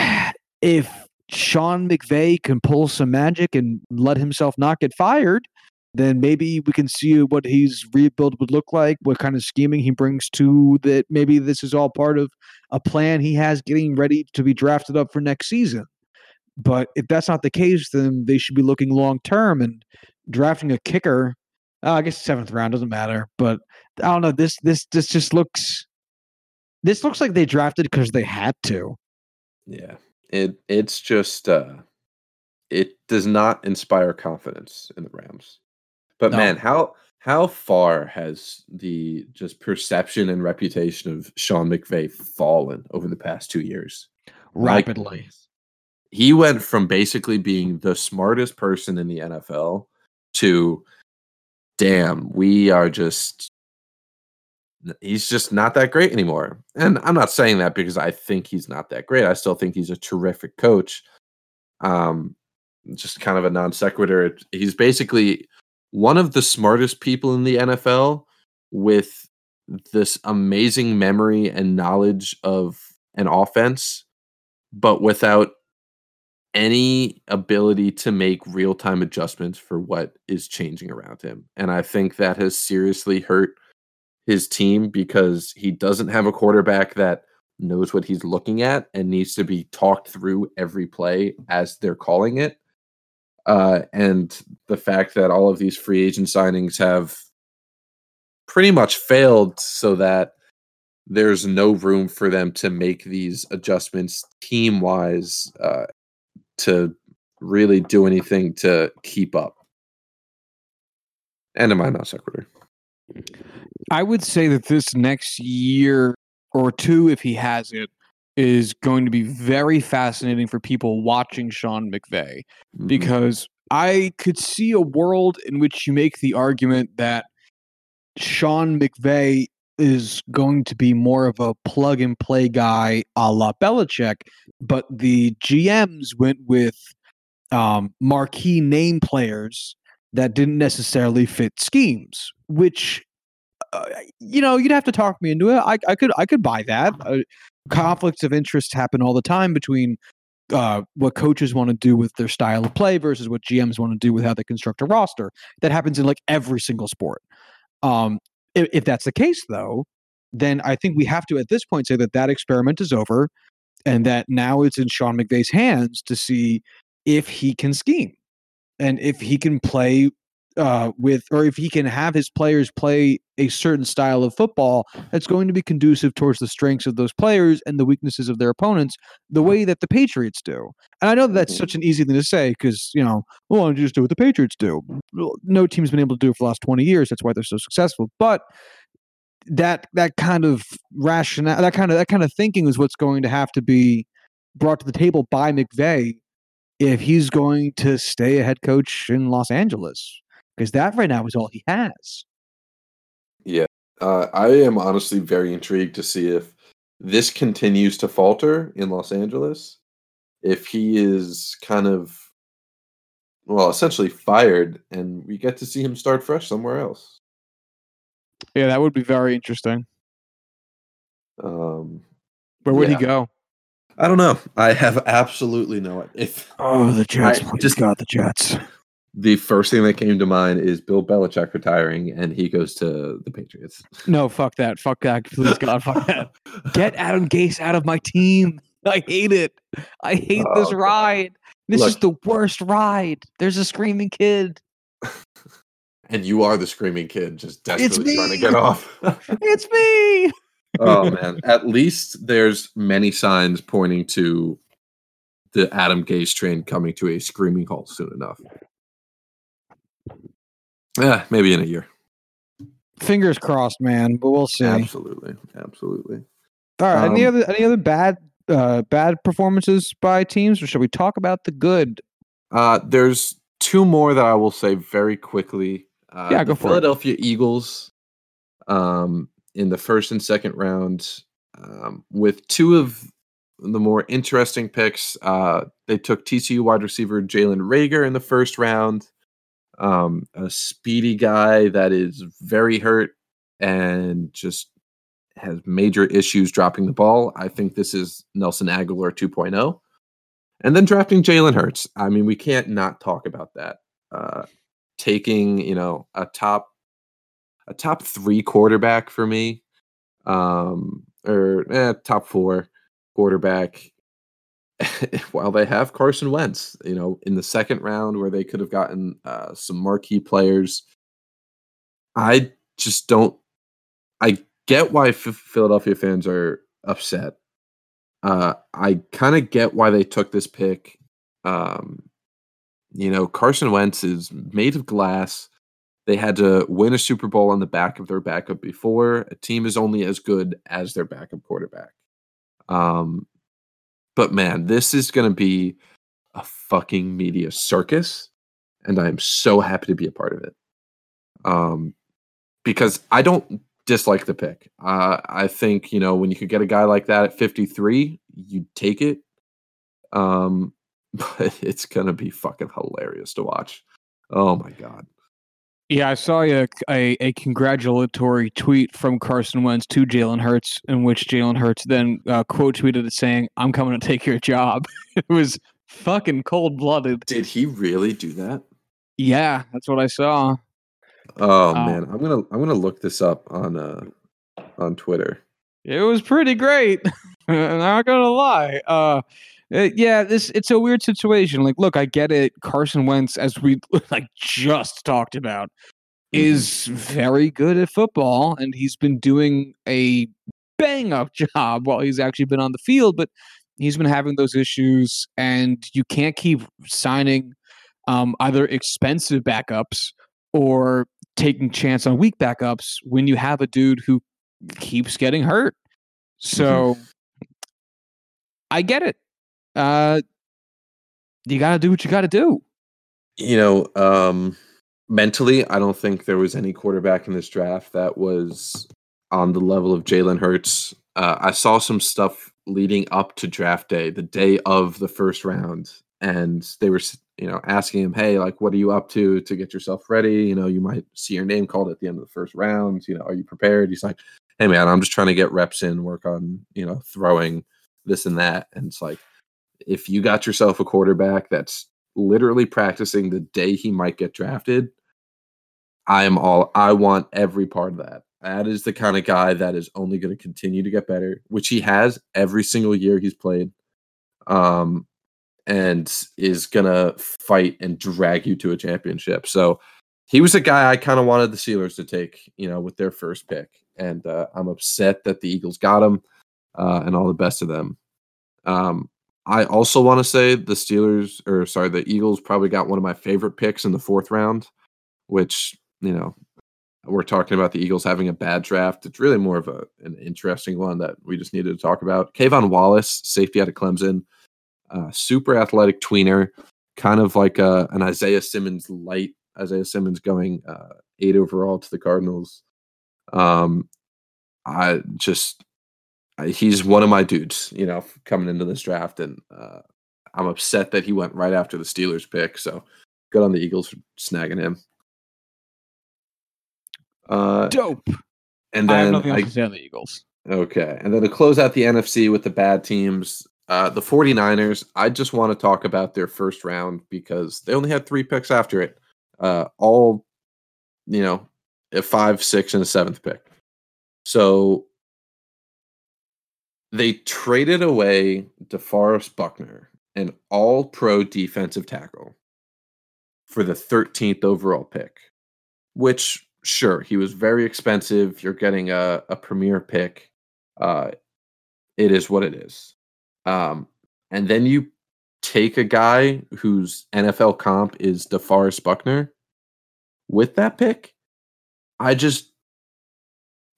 if Sean McVay can pull some magic and let himself not get fired, then maybe we can see what his rebuild would look like, what kind of scheming he brings to that. Maybe this is all part of a plan he has getting ready to be drafted up for next season. But if that's not the case, then they should be looking long term and drafting a kicker. Uh, I guess seventh round doesn't matter, but I don't know. This this this just looks. This looks like they drafted because they had to. Yeah. It it's just uh it does not inspire confidence in the Rams. But no. man, how how far has the just perception and reputation of Sean McVay fallen over the past two years? Rapidly. Like, he went from basically being the smartest person in the NFL to damn, we are just he's just not that great anymore. And I'm not saying that because I think he's not that great. I still think he's a terrific coach. Um, just kind of a non sequitur. He's basically one of the smartest people in the NFL with this amazing memory and knowledge of an offense, but without any ability to make real time adjustments for what is changing around him. And I think that has seriously hurt his team because he doesn't have a quarterback that knows what he's looking at and needs to be talked through every play as they're calling it. Uh, and the fact that all of these free agent signings have pretty much failed so that there's no room for them to make these adjustments team wise uh, to really do anything to keep up. And am I not sequitur? I would say that this next year or two, if he has it, is going to be very fascinating for people watching Sean McVay mm-hmm. because I could see a world in which you make the argument that Sean McVay is going to be more of a plug and play guy a la Belichick, but the GMs went with um, marquee name players that didn't necessarily fit schemes, which uh, you know, you'd have to talk me into it. I, I could I could buy that. Uh, conflicts of interest happen all the time between uh, what coaches want to do with their style of play versus what GMs want to do with how they construct a roster. That happens in like every single sport. Um, if, if that's the case, though, then I think we have to at this point say that that experiment is over. and that now it's in Sean McVay's hands to see if he can scheme and if he can play uh, with, or if he can have his players play a certain style of football that's going to be conducive towards the strengths of those players and the weaknesses of their opponents, the way that the Patriots do. And I know that that's Mhm. such an easy thing to say because you know, well, why don't you just do what the Patriots do? No team's been able to do it for the last twenty years. That's why they're so successful. But that that kind of rationale, that kind of that kind of thinking is what's going to have to be brought to the table by McVay if he's going to stay a head coach in Los Angeles because that right now is all he has. Yeah. Uh, I am honestly very intrigued to see if this continues to falter in Los Angeles. If he is kind of, well, essentially fired, and we get to see him start fresh somewhere else. Yeah, that would be very interesting. Um, Where would Yeah. he go? I don't know. I have absolutely no idea. If Oh, the Jets, please Just got the Jets. the first thing that came to mind is Bill Belichick retiring, and he goes to the Patriots. No, fuck that. Fuck that. Please God, fuck that. Get Adam Gase out of my team. I hate it. I hate this Oh, God. ride. This is the worst ride. There's a screaming kid. and you are the screaming kid, just desperately trying to get off. It's me. Oh man! At least there's many signs pointing to the Adam Gase train coming to a screaming halt soon enough. Yeah, maybe in a year. Fingers crossed, man. But we'll see. Absolutely, absolutely. All right. any Um, other any other bad uh bad performances by teams, or should we talk about the good? Uh, there's two more that I will say very quickly. Uh, Yeah, go for it. Philadelphia Eagles, um, in the first and second round, um, with two of the more interesting picks. Uh, they took TCU wide receiver Jalen Reagor in the first round, um, a speedy guy that is very hurt and just has major issues dropping the ball. I think this is Nelson Agholor 2.0 and then drafting Jalen Hurts. I mean, we can't not talk about that. Uh, taking you know a top a top three quarterback for me, um, or eh, top four quarterback. While they have Carson Wentz, you know, in the second round where they could have gotten uh, some marquee players, I just don't. I get why Ph- Philadelphia fans are upset uh, I kind of get why they took this pick. Um, you know, Carson Wentz is made of glass. They had to win a Super Bowl on the back of their backup before. A team is only as good as their backup quarterback. Um, but man, this is going to be a fucking media circus, and I'm so happy to be a part of it. Um, because I don't dislike the pick. Uh, I think you know when you could get a guy like that at 53, you'd take it. Um, but it's gonna be fucking hilarious to watch. Oh my god! Yeah, I saw a, a, a congratulatory tweet from Carson Wentz to Jalen Hurts, in which Jalen Hurts then uh, quote tweeted it saying, "I'm coming to take your job." it was fucking cold blooded. Did he really do that? Yeah, that's what I saw. Oh Um, man, I'm gonna I'm gonna look this up on uh on Twitter. It was pretty great. And I'm not gonna lie. Uh, uh, yeah, this it's a weird situation. Like, look, I get it. Carson Wentz, as we like just talked about, Mhm. is very good at football, and he's been doing a bang up job while he's actually been on the field. But he's been having those issues, and you can't keep signing um, either expensive backups or taking chance on weak backups when you have a dude who keeps getting hurt. So I get it. Uh, you got to do what you got to do. you know, um, mentally, I don't think there was any quarterback in this draft that was on the level of Jalen Hurts. Uh, I saw some stuff leading up to draft day, the day of the first round, and they were, you know, asking him, "Hey, like, what are you up to to get yourself ready? You know, you might see your name called at the end of the first round. You know, are you prepared?" He's like, "Hey, man, I'm just trying to get reps in, work on, you know, throwing this and that." And it's like, if you got yourself a quarterback that's literally practicing the day he might get drafted, I am all I want every part of that. That is the kind of guy that is only going to continue to get better, which he has every single year he's played. Um, and is going to fight and drag you to a championship. So he was a guy I kind of wanted the Steelers to take, you know, with their first pick. And uh, I'm upset that the Eagles got him uh, and all the best of them. Um, I also want to say the Steelers, or sorry, the Eagles probably got one of my favorite picks in the fourth round, which, you know, we're talking about the Eagles having a bad draft. It's really more of a, an interesting one that we just needed to talk about. K'Von Wallace, safety out of Clemson, uh, super athletic tweener, kind of like a, uh, an Isaiah Simmons light. Isaiah Simmons going uh, eight overall to the Cardinals. Um, I just he's one of my dudes, you know, coming into this draft, and uh, I'm upset that he went right after the Steelers pick. So good on the Eagles for snagging him. Uh, Dope. And then I have nothing else I, to say on the Eagles. Okay, and then to close out the NFC with the bad teams, uh, the 49ers. I just want to talk about their first round because they only had three picks after it. Uh, all, you know, a five, six, and a seventh pick. So they traded away DeForest Buckner, an all pro defensive tackle, for the 13th overall pick, which, sure, he was very expensive. You're getting a, a premier pick. Uh, it is what it is. Um, and then you take a guy whose NFL comp is DeForest Buckner with that pick. I just,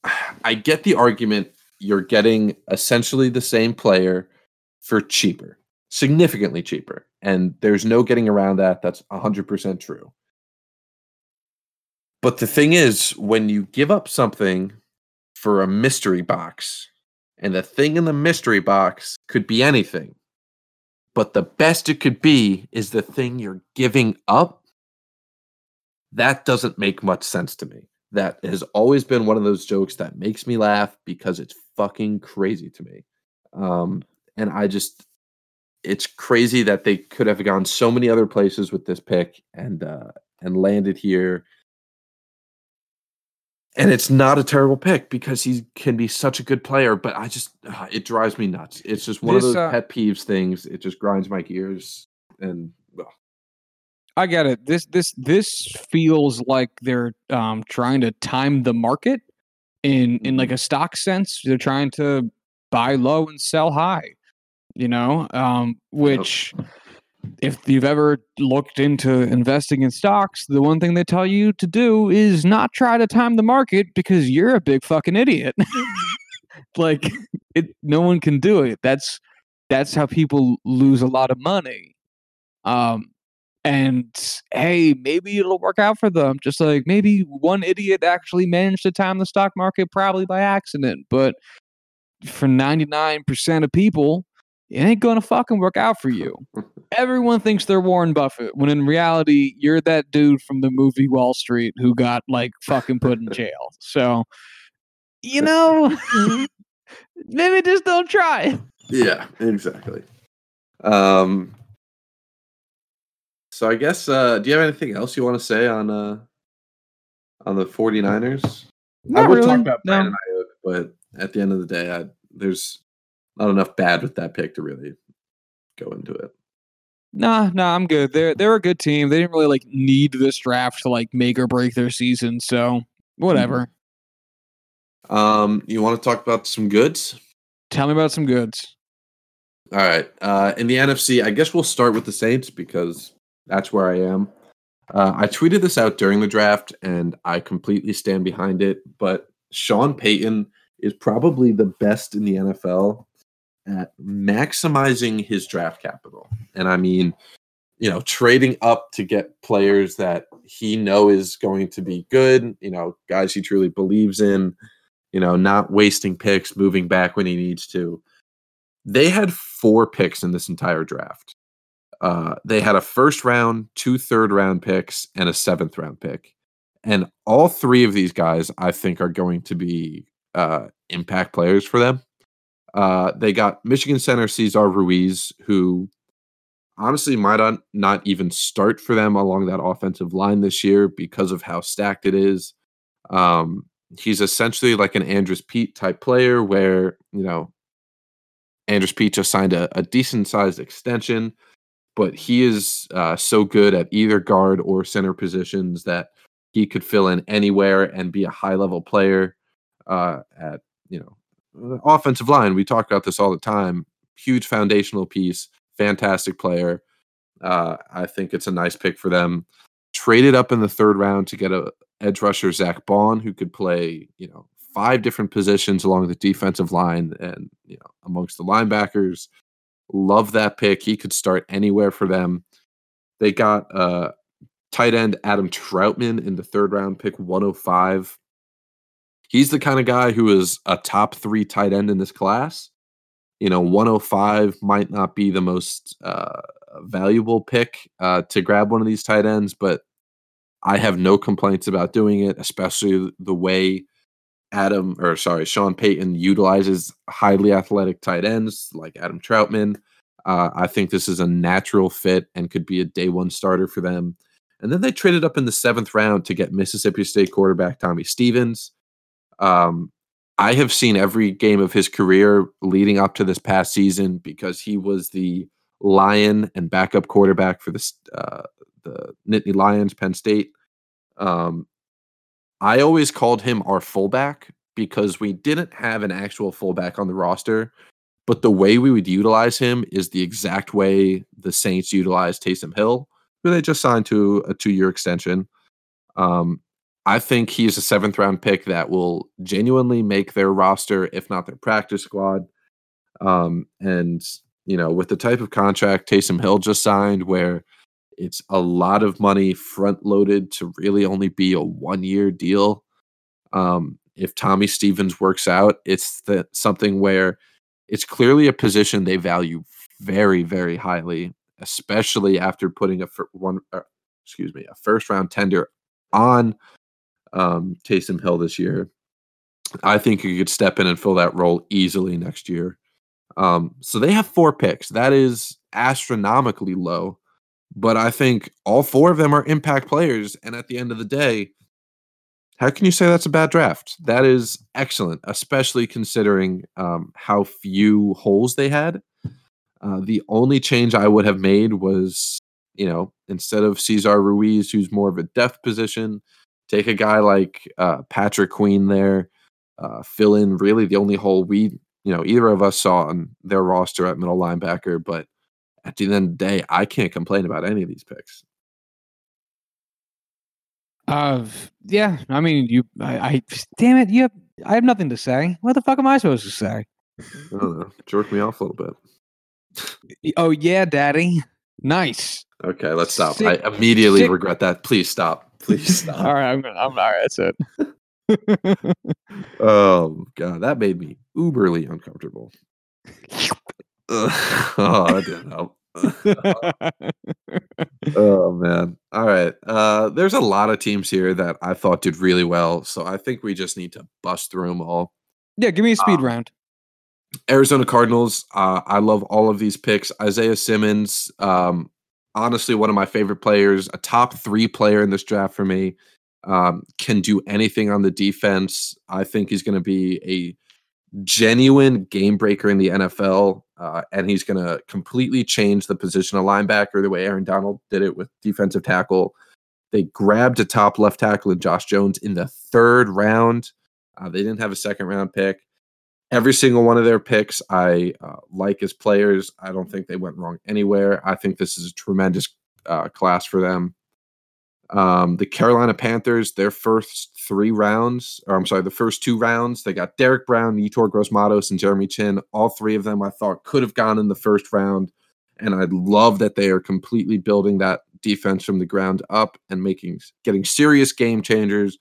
I get the argument you're getting essentially the same player for cheaper, significantly cheaper. And there's no getting around that. That's 100% true. But the thing is, when you give up something for a mystery box, and the thing in the mystery box could be anything, but the best it could be is the thing you're giving up, that doesn't make much sense to me that has always been one of those jokes that makes me laugh because it's fucking crazy to me. Um, and I just, it's crazy that they could have gone so many other places with this pick and uh, and landed here. And it's not a terrible pick because he can be such a good player, but I just uh, it drives me nuts. It's just one this, of those uh, pet peeves things. It just grinds my gears, and well. I get it. This this this feels like they're um, trying to time the market in in like mm-hmm. a stock sense. They're trying to buy low and sell high. You know, um, which if you've ever looked into investing in stocks, the one thing they tell you to do is not try to time the market because you're a big fucking idiot. like it, no one can do it. That's that's how people lose a lot of money. Um, and hey, maybe it'll work out for them. Just like maybe one idiot actually managed to time the stock market, probably by accident. But for 99% of people, it ain't gonna fucking work out for you. Everyone thinks they're Warren Buffett, when in reality, you're that dude from the movie Wall Street who got like fucking put in jail. So, you know, maybe just don't try. Yeah, exactly. Um, so I guess uh do you have anything else you want to say on uh on the 49ers? Not I would really. talk about no. Brandon Aiyuk, but at the end of the day, I, there's not enough bad with that pick to really go into it. Nah, nah, I'm good. They're they're a good team. They didn't really like need this draft to like make or break their season, so whatever. Mm-hmm. Um, you want to talk about some goods? Tell me about some goods. All right. Uh, in the NFC, I guess we'll start with the Saints because that's where I am. Uh, I tweeted this out during the draft, and I completely stand behind it. But Sean Payton is probably the best in the NFL at maximizing his draft capital. And I mean, you know, trading up to get players that he know is going to be good, you know, guys he truly believes in, you know, not wasting picks, moving back when he needs to. They had four picks in this entire draft. Uh, they had a first round, two third round picks, and a seventh round pick. And all three of these guys, I think, are going to be uh, impact players for them. Uh, they got Michigan center Cesar Ruiz, who honestly might not even start for them along that offensive line this year because of how stacked it is. Um, he's essentially like an Andrus Peat type player where, you know, Andrus Peat just signed a, a decent sized extension, but he is uh, so good at either guard or center positions that he could fill in anywhere and be a high level player uh, at, you know, offensive line. We talk about this all the time. Huge foundational piece, fantastic player. Uh, I think it's a nice pick for them. Traded up in the third round to get a edge rusher Zack Baun, who could play, you know, five different positions along the defensive line and you know amongst the linebackers. Love that pick. He could start anywhere for them. They got uh tight end Adam Trautman in the third round, pick 105. He's the kind of guy who is a top three tight end in this class. You know, 105 might not be the most uh, valuable pick uh, to grab one of these tight ends, but I have no complaints about doing it, especially the way Adam or sorry, Sean Payton utilizes highly athletic tight ends like Adam Trautman. Uh, I think this is a natural fit and could be a day one starter for them. And then they traded up in the seventh round to get Mississippi State quarterback Tommy Stevens. Um, I have seen every game of his career leading up to this past season because he was the Lion and backup quarterback for the uh, the Nittany Lions, Penn State. Um, I always called him our fullback because we didn't have an actual fullback on the roster, but the way we would utilize him is the exact way the Saints utilized Taysom Hill, who they just signed to a two year extension. Um, I think he's a seventh round pick that will genuinely make their roster, if not their practice squad. Um, and, you know, with the type of contract Taysom Hill just signed, where it's a lot of money front loaded to really only be a one year deal. Um, if Tommy Stevens works out, it's something where it's clearly a position they value very, very highly, especially after putting a fir- one, uh, excuse me, a first round tender on um, Taysom Hill this year. I think he could step in and fill that role easily next year. Um, so they have four picks. That is astronomically low but I think all four of them are impact players. And at the end of the day, how can you say that's a bad draft? That is excellent, especially considering um, how few holes they had. Uh, the only change I would have made was, you know, instead of Cesar Ruiz, who's more of a depth position, take a guy like uh, Patrick Queen there, uh, fill in really the only hole we, you know, either of us saw on their roster at middle linebacker. But at the end of the day, I can't complain about any of these picks. Uh, yeah. I mean, you. I, I damn it. You. Have, I have nothing to say. What the fuck am I supposed to say? I don't know. Jerk me off a little bit. oh yeah, daddy. Nice. Okay, let's stop. Sick, I immediately sick. regret that. Please stop. Please stop. all right, I'm. Gonna, I'm all right. That's it. oh god, that made me uberly uncomfortable. oh, that didn't help. oh man. All right. Uh there's a lot of teams here that I thought did really well, so I think we just need to bust through them all. Yeah, give me a speed um, round. Arizona Cardinals. Uh, I love all of these picks. Isaiah Simmons, um, honestly, one of my favorite players, a top three player in this draft for me. Um, can do anything on the defense. I think he's going to be a genuine game breaker in the NFL, uh, and he's going to completely change the position of linebacker the way Aaron Donald did it with defensive tackle. They grabbed a top left tackle in Josh Jones in the third round. Uh, they didn't have a second round pick. Every single one of their picks, I uh, like as players. I don't think they went wrong anywhere. I think this is a tremendous uh, class for them. Um, the Carolina Panthers, their first three rounds, or I'm sorry, the first two rounds, they got Derrick Brown, Yetur Gross-Matos, and Jeremy Chinn. All three of them I thought could have gone in the first round. And I love that they are completely building that defense from the ground up and making getting serious game changers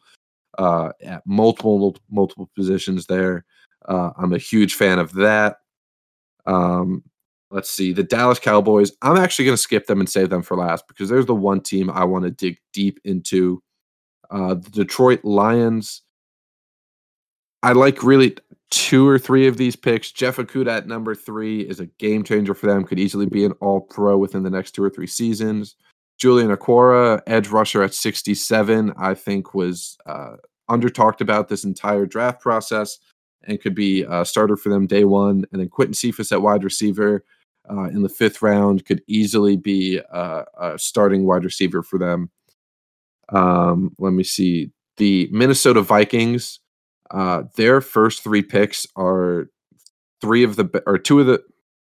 uh, at multiple multiple positions there. Uh, I'm a huge fan of that. Um, Let's see. The Dallas Cowboys. I'm actually going to skip them and save them for last because there's the one team I want to dig deep into. Uh, the Detroit Lions. I like really two or three of these picks. Jeff Okudah at number three is a game changer for them. Could easily be an all pro within the next two or three seasons. Julian Okwara, edge rusher at 67, I think was uh, under talked about this entire draft process and could be a starter for them day one. And then Quinton Cephus at wide receiver uh, in the fifth round could easily be uh, a starting wide receiver for them. Um, let me see. The Minnesota Vikings, uh, their first three picks are three of the or two of the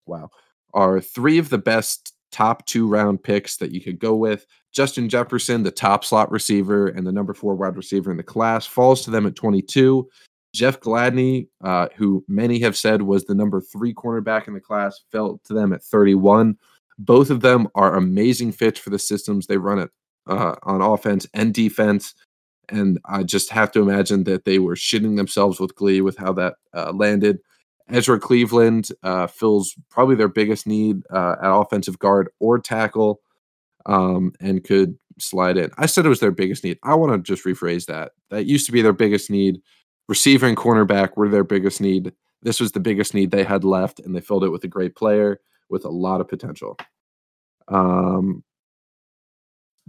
wow are three of the best top two round picks that you could go with. Justin Jefferson, the top slot receiver and the number four wide receiver in the class, falls to them at 22. Jeff Gladney, uh, who many have said was the number three cornerback in the class, fell to them at 31. Both of them are amazing fits for the systems they run it uh, on offense and defense. And I just have to imagine that they were shitting themselves with glee with how that uh, landed. Ezra Cleveland uh, fills probably their biggest need uh, at offensive guard or tackle um, and could slide in. I said it was their biggest need. I want to just rephrase that. That used to be their biggest need. Receiver and cornerback were their biggest need. This was the biggest need they had left, and they filled it with a great player with a lot of potential. Um,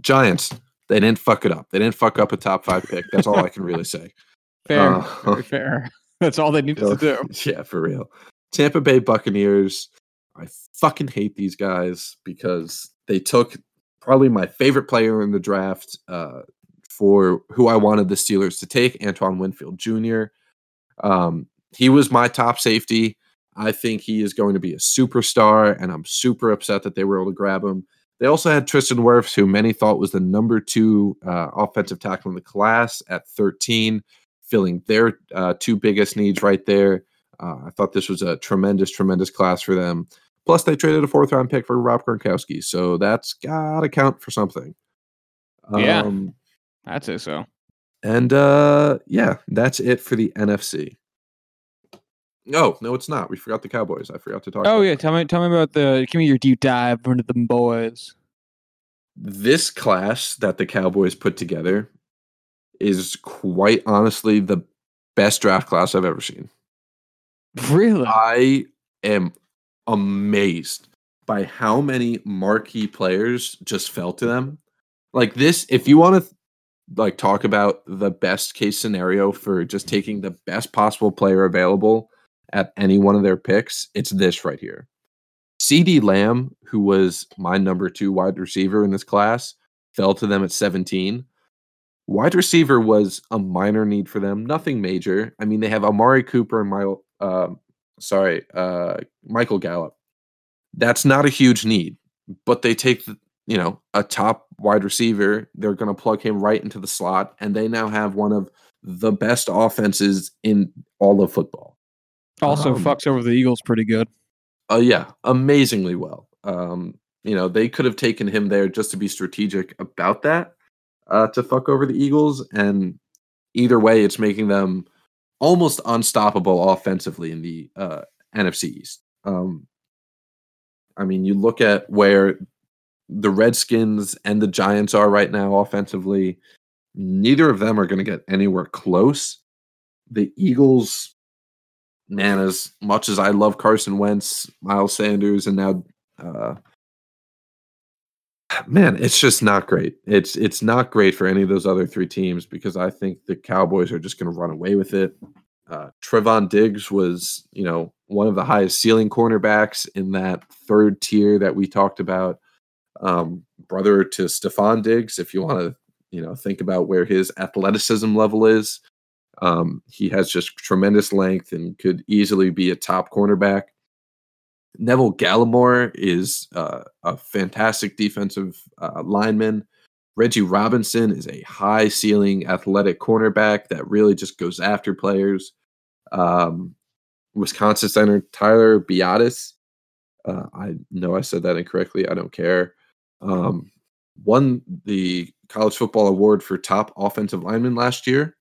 Giants, they didn't fuck it up. They didn't fuck up a top five pick. That's all I can really say. Fair, uh, fair. That's all they needed to do. Yeah, for real. Tampa Bay Buccaneers. I fucking hate these guys because they took probably my favorite player in the draft uh, for who I wanted the Steelers to take, Antoine Winfield Jr. Um, he was my top safety. I think he is going to be a superstar, and I'm super upset that they were able to grab him. They also had Tristan Wirfs, who many thought was the number two uh, offensive tackle in the class at 13, filling their uh, two biggest needs right there. Uh, I thought this was a tremendous, tremendous class for them. Plus, they traded a fourth round pick for Rob Gronkowski, so that's got to count for something. Yeah, um, I'd say so. And uh, yeah, that's it for the NFC. Oh no, it's not. We forgot the Cowboys. I forgot to talk. Oh yeah, tell me, tell me about the. Give me your deep dive into the boys. This class that the Cowboys put together is quite honestly the best draft class I've ever seen. Really, I am amazed by how many marquee players just fell to them. Like this, if you want to like talk about the best case scenario for just taking the best possible player available at any one of their picks, it's this right here. CeeDee Lamb, who was my number two wide receiver in this class, fell to them at 17. Wide receiver was a minor need for them, nothing major. I mean, they have Amari Cooper and my uh, sorry, uh, Michael Gallup. That's not a huge need, but they take you know a top wide receiver. They're going to plug him right into the slot, and they now have one of the best offenses in all of football. Also, um, fucks over the Eagles pretty good. Oh uh, yeah, amazingly well. Um, you know they could have taken him there just to be strategic about that uh, to fuck over the Eagles, and either way, it's making them almost unstoppable offensively in the uh, NFC East. Um, I mean, you look at where the Redskins and the Giants are right now offensively. Neither of them are going to get anywhere close. The Eagles, man, as much as I love Carson Wentz, Miles Sanders, and now uh, man, it's just not great. It's it's not great for any of those other three teams because I think the Cowboys are just going to run away with it. Uh, Trevon Diggs was, you know, one of the highest ceiling cornerbacks in that third tier that we talked about. Um, brother to Stefon Diggs, if you want to, you know, think about where his athleticism level is. Um, he has just tremendous length and could easily be a top cornerback. Neville Gallimore is uh, a fantastic defensive uh, lineman. Reggie Robinson is a high ceiling athletic cornerback that really just goes after players. Um, Wisconsin center Tyler Biadasz. Uh, I know I said that incorrectly. I don't care. Um, won the college football award for top offensive lineman last year.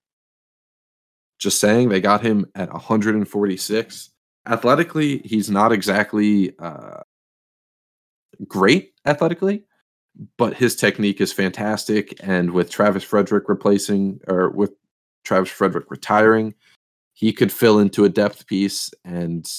Just saying, they got him at 146 athletically, he's not exactly uh, great athletically, but his technique is fantastic. And with Travis Frederick replacing, or with Travis Frederick retiring, he could fill into a depth piece. And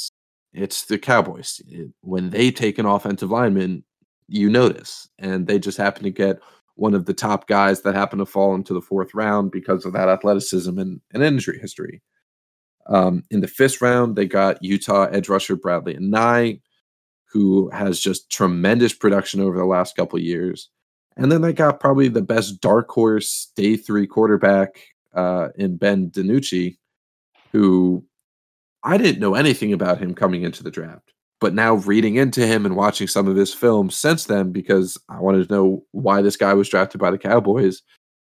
it's the Cowboys. It, when they take an offensive lineman, you notice. And they just happen to get one of the top guys that happened to fall into the fourth round because of that athleticism and, and injury history. Um, in the fifth round, they got Utah edge rusher Bradlee Anae, who has just tremendous production over the last couple years. And then they got probably the best dark horse day three quarterback uh, in Ben DiNucci, who I didn't know anything about him coming into the draft. But now reading into him and watching some of his films since then, because I wanted to know why this guy was drafted by the Cowboys,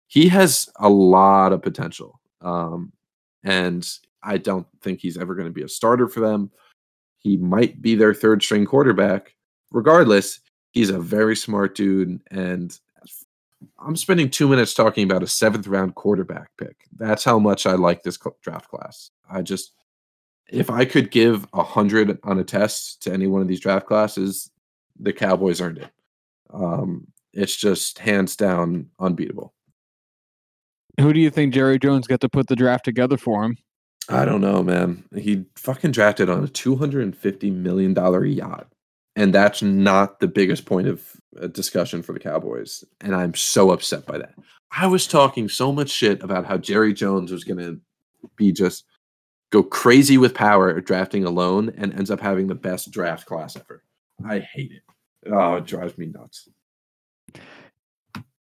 he has a lot of potential. Um, and I don't think he's ever going to be a starter for them. He might be their third string quarterback. Regardless, he's a very smart dude. And I'm spending two minutes talking about a seventh round quarterback pick. That's how much I like this draft class. I just, if I could give a hundred on a test to any one of these draft classes, the Cowboys earned it. Um, it's just hands down unbeatable. Who do you think Jerry Jones got to put the draft together for him? I don't know, man. He fucking drafted on a two hundred and fifty million dollar yacht, and that's not the biggest point of uh, discussion for the Cowboys. And I'm so upset by that. I was talking so much shit about how Jerry Jones was going to be just go crazy with power drafting alone and ends up having the best draft class ever. I hate it. Oh, it drives me nuts.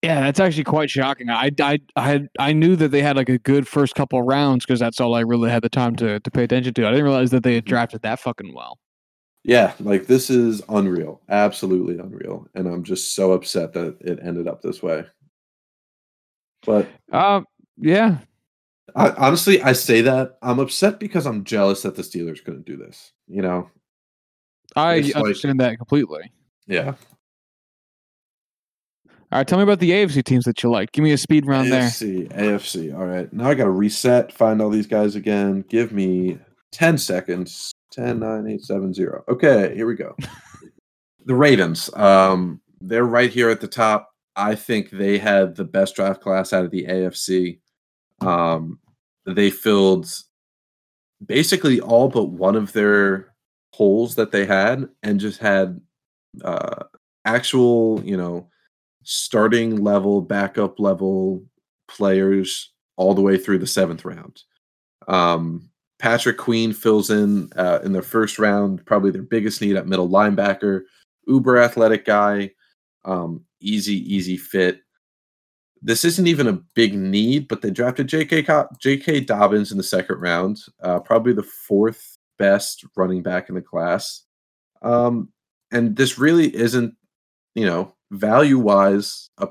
Yeah, that's actually quite shocking. I, I, I had I knew that they had like a good first couple rounds because that's all I really had the time to to pay attention to. I didn't realize that they had drafted that fucking well. Yeah, like this is unreal, absolutely unreal, and I'm just so upset that it ended up this way. But um, yeah. I, honestly, I say that I'm upset because I'm jealous that the Steelers couldn't do this. You know, I it's understand like, that completely. Yeah, all right, tell me about the AFC teams that you like. Give me a speed round AFC, there. AFC. All right. Now I got to reset, find all these guys again. Give me 10 seconds. 10, 9, 8, 7, 0. Okay, here we go. the Ravens. Um, they're right here at the top. I think they had the best draft class out of the AFC. Um, they filled basically all but one of their holes that they had and just had uh, actual, you know, starting level, backup level players all the way through the seventh round. Um, Patrick Queen fills in uh, in the first round, probably their biggest need at middle linebacker. Uber athletic guy, um, easy, easy fit. This isn't even a big need, but they drafted J.K. J.K. Dobbins in the second round, uh, probably the fourth best running back in the class. Um, and this really isn't, you know, value wise, a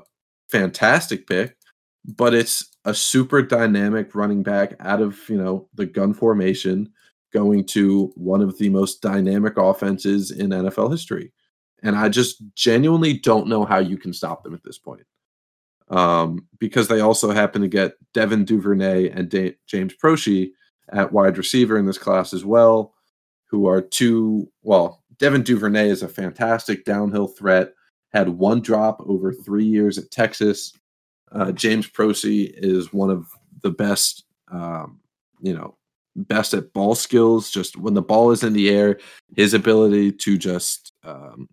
fantastic pick, but it's a super dynamic running back out of, you know, the gun formation going to one of the most dynamic offenses in NFL history. And I just genuinely don't know how you can stop them at this point. Um, because they also happen to get Devin Duvernay and da- James Proche at wide receiver in this class as well, who are two, well, Devin Duvernay is a fantastic downhill threat had one drop over three years at Texas. Uh, James Proche is one of the best, um, you know, best at ball skills. Just when the ball is in the air, his ability to just um,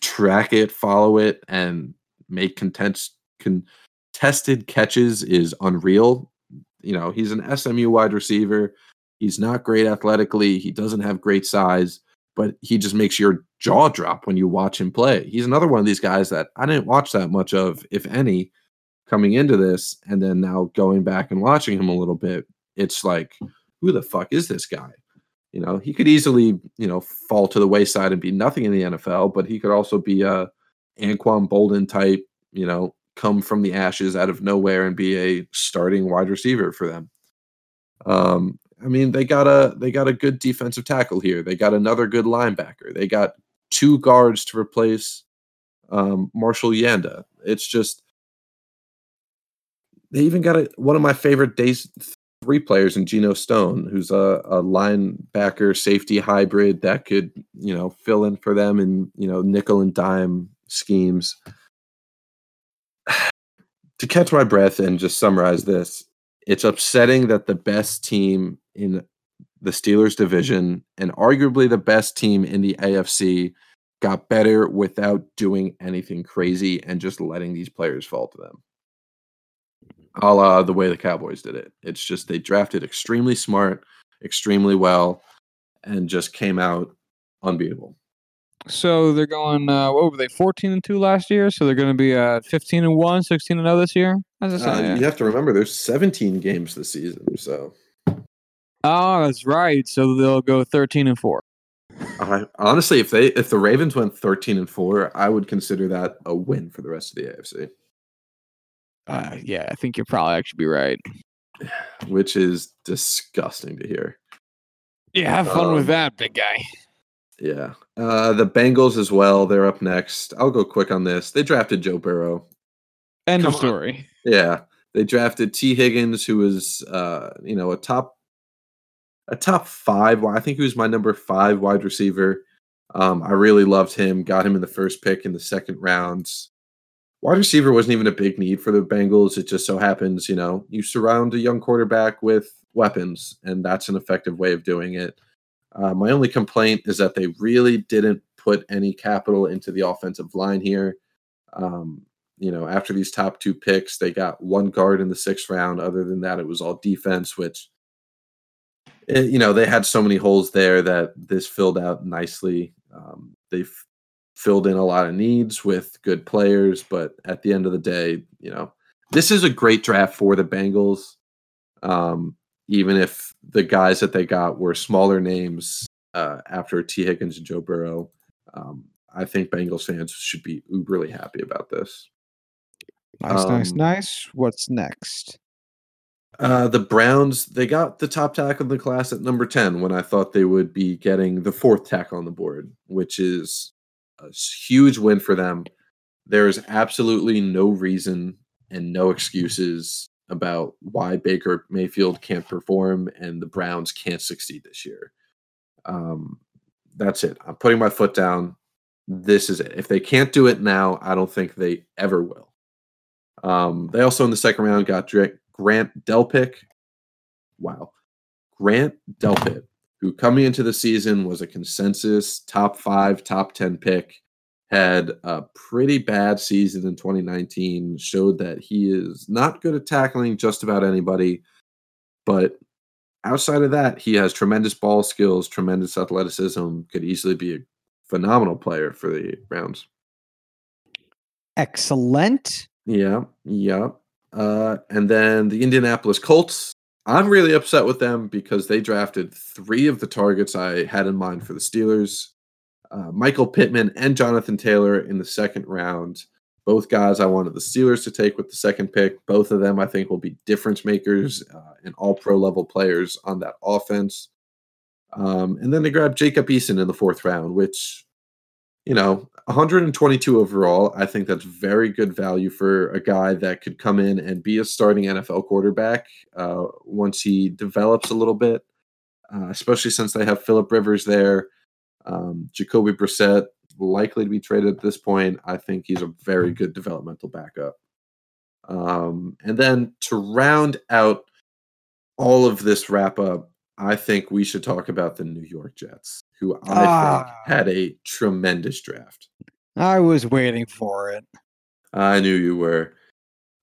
track it, follow it, and make contest, contested catches is unreal. You know, he's an SMU wide receiver. He's not great athletically. He doesn't have great size, but he just makes your jaw drop when you watch him play. He's another one of these guys that I didn't watch that much of, if any, coming into this, and then now going back and watching him a little bit. It's like, who the fuck is this guy? You know, he could easily, you know, fall to the wayside and be nothing in the NFL, but he could also be a Anquan Boldin type, you know, come from the ashes out of nowhere and be a starting wide receiver for them. Um, I mean, they got a they got a good defensive tackle here. They got another good linebacker. They got two guards to replace um, Marshall Yanda. It's just they even got a, one of my favorite days three players in Geno Stone, who's a, a linebacker safety hybrid that could you know fill in for them in you know nickel and dime schemes. to catch my breath and just summarize this, it's upsetting that the best team in the Steelers division and arguably the best team in the AFC got better without doing anything crazy and just letting these players fall to them. A la the way the Cowboys did it. It's just they drafted extremely smart, extremely well, and just came out unbeatable. So they're going. Uh, what were they? Fourteen and two last year. So they're going to be uh, fifteen and one, 16 and zero this year. How's that Uh, sound? You have to remember there's 17 games this season, so Oh, that's right. So they'll go thirteen and four. I, honestly, if they if the Ravens went 13 and four, I would consider that a win for the rest of the AFC, Uh, yeah, I think you're probably actually be right. which is disgusting to hear. Yeah, have fun with Um, that, big guy. Yeah. Uh, the Bengals as well. They're up next. I'll go quick on this. They drafted Joe Burrow. End of come on. story. Yeah. They drafted Tee Higgins, who was uh, you know, a top a top five. I think he was my number five wide receiver. Um, I really loved him. Got him in the first pick in the second round. Wide receiver wasn't even a big need for the Bengals. It just so happens, you know, you surround a young quarterback with weapons, and that's an effective way of doing it. Uh, my only complaint is that they really didn't put any capital into the offensive line here. Um, you know, after these top two picks, they got one guard in the sixth round. Other than that, it was all defense, which, eh, you know, they had so many holes there that this filled out nicely. Um, they've filled in a lot of needs with good players, but at the end of the day, you know, this is a great draft for the Bengals. Um, even if the guys that they got were smaller names uh, after Tee Higgins and Joe Burrow, um, I think Bengals fans should be uberly happy about this. Nice, nice, Um, nice. What's next? Uh, the Browns, they got the top tackle in the class at number 10 when I thought they would be getting the fourth tackle on the board, which is a huge win for them. There is absolutely no reason and no excuses about why Baker Mayfield can't perform and the Browns can't succeed this year. Um, that's it. I'm putting my foot down. This is it. If they can't do it now, I don't think they ever will. Um, they also in the second round got Grant Delpick. Wow. Grant Delpit, who coming into the season was a consensus top five, top 10 pick, had a pretty bad season in 2019, showed that he is not good at tackling just about anybody. But outside of that, he has tremendous ball skills, tremendous athleticism, could easily be a phenomenal player for the Browns. Excellent. Yeah, yeah. Uh, and then the Indianapolis Colts. I'm really upset with them because they drafted three of the targets I had in mind for the Steelers uh, Michael Pittman and Jonathan Taylor in the second round. Both guys I wanted the Steelers to take with the second pick. Both of them I think will be difference makers uh, and all pro level players on that offense. Um, and then they grabbed Jacob Eason in the fourth round, which you know, 122 overall. I think that's very good value for a guy that could come in and be a starting NFL quarterback uh, once he develops a little bit, uh, especially since they have Philip Rivers there. Um, Jacoby Brissett likely to be traded at this point. I think he's a very good developmental backup. Um, and then to round out all of this wrap up, I think we should talk about the New York Jets, who I Ah. think had a tremendous draft. I was waiting for it. I knew you were.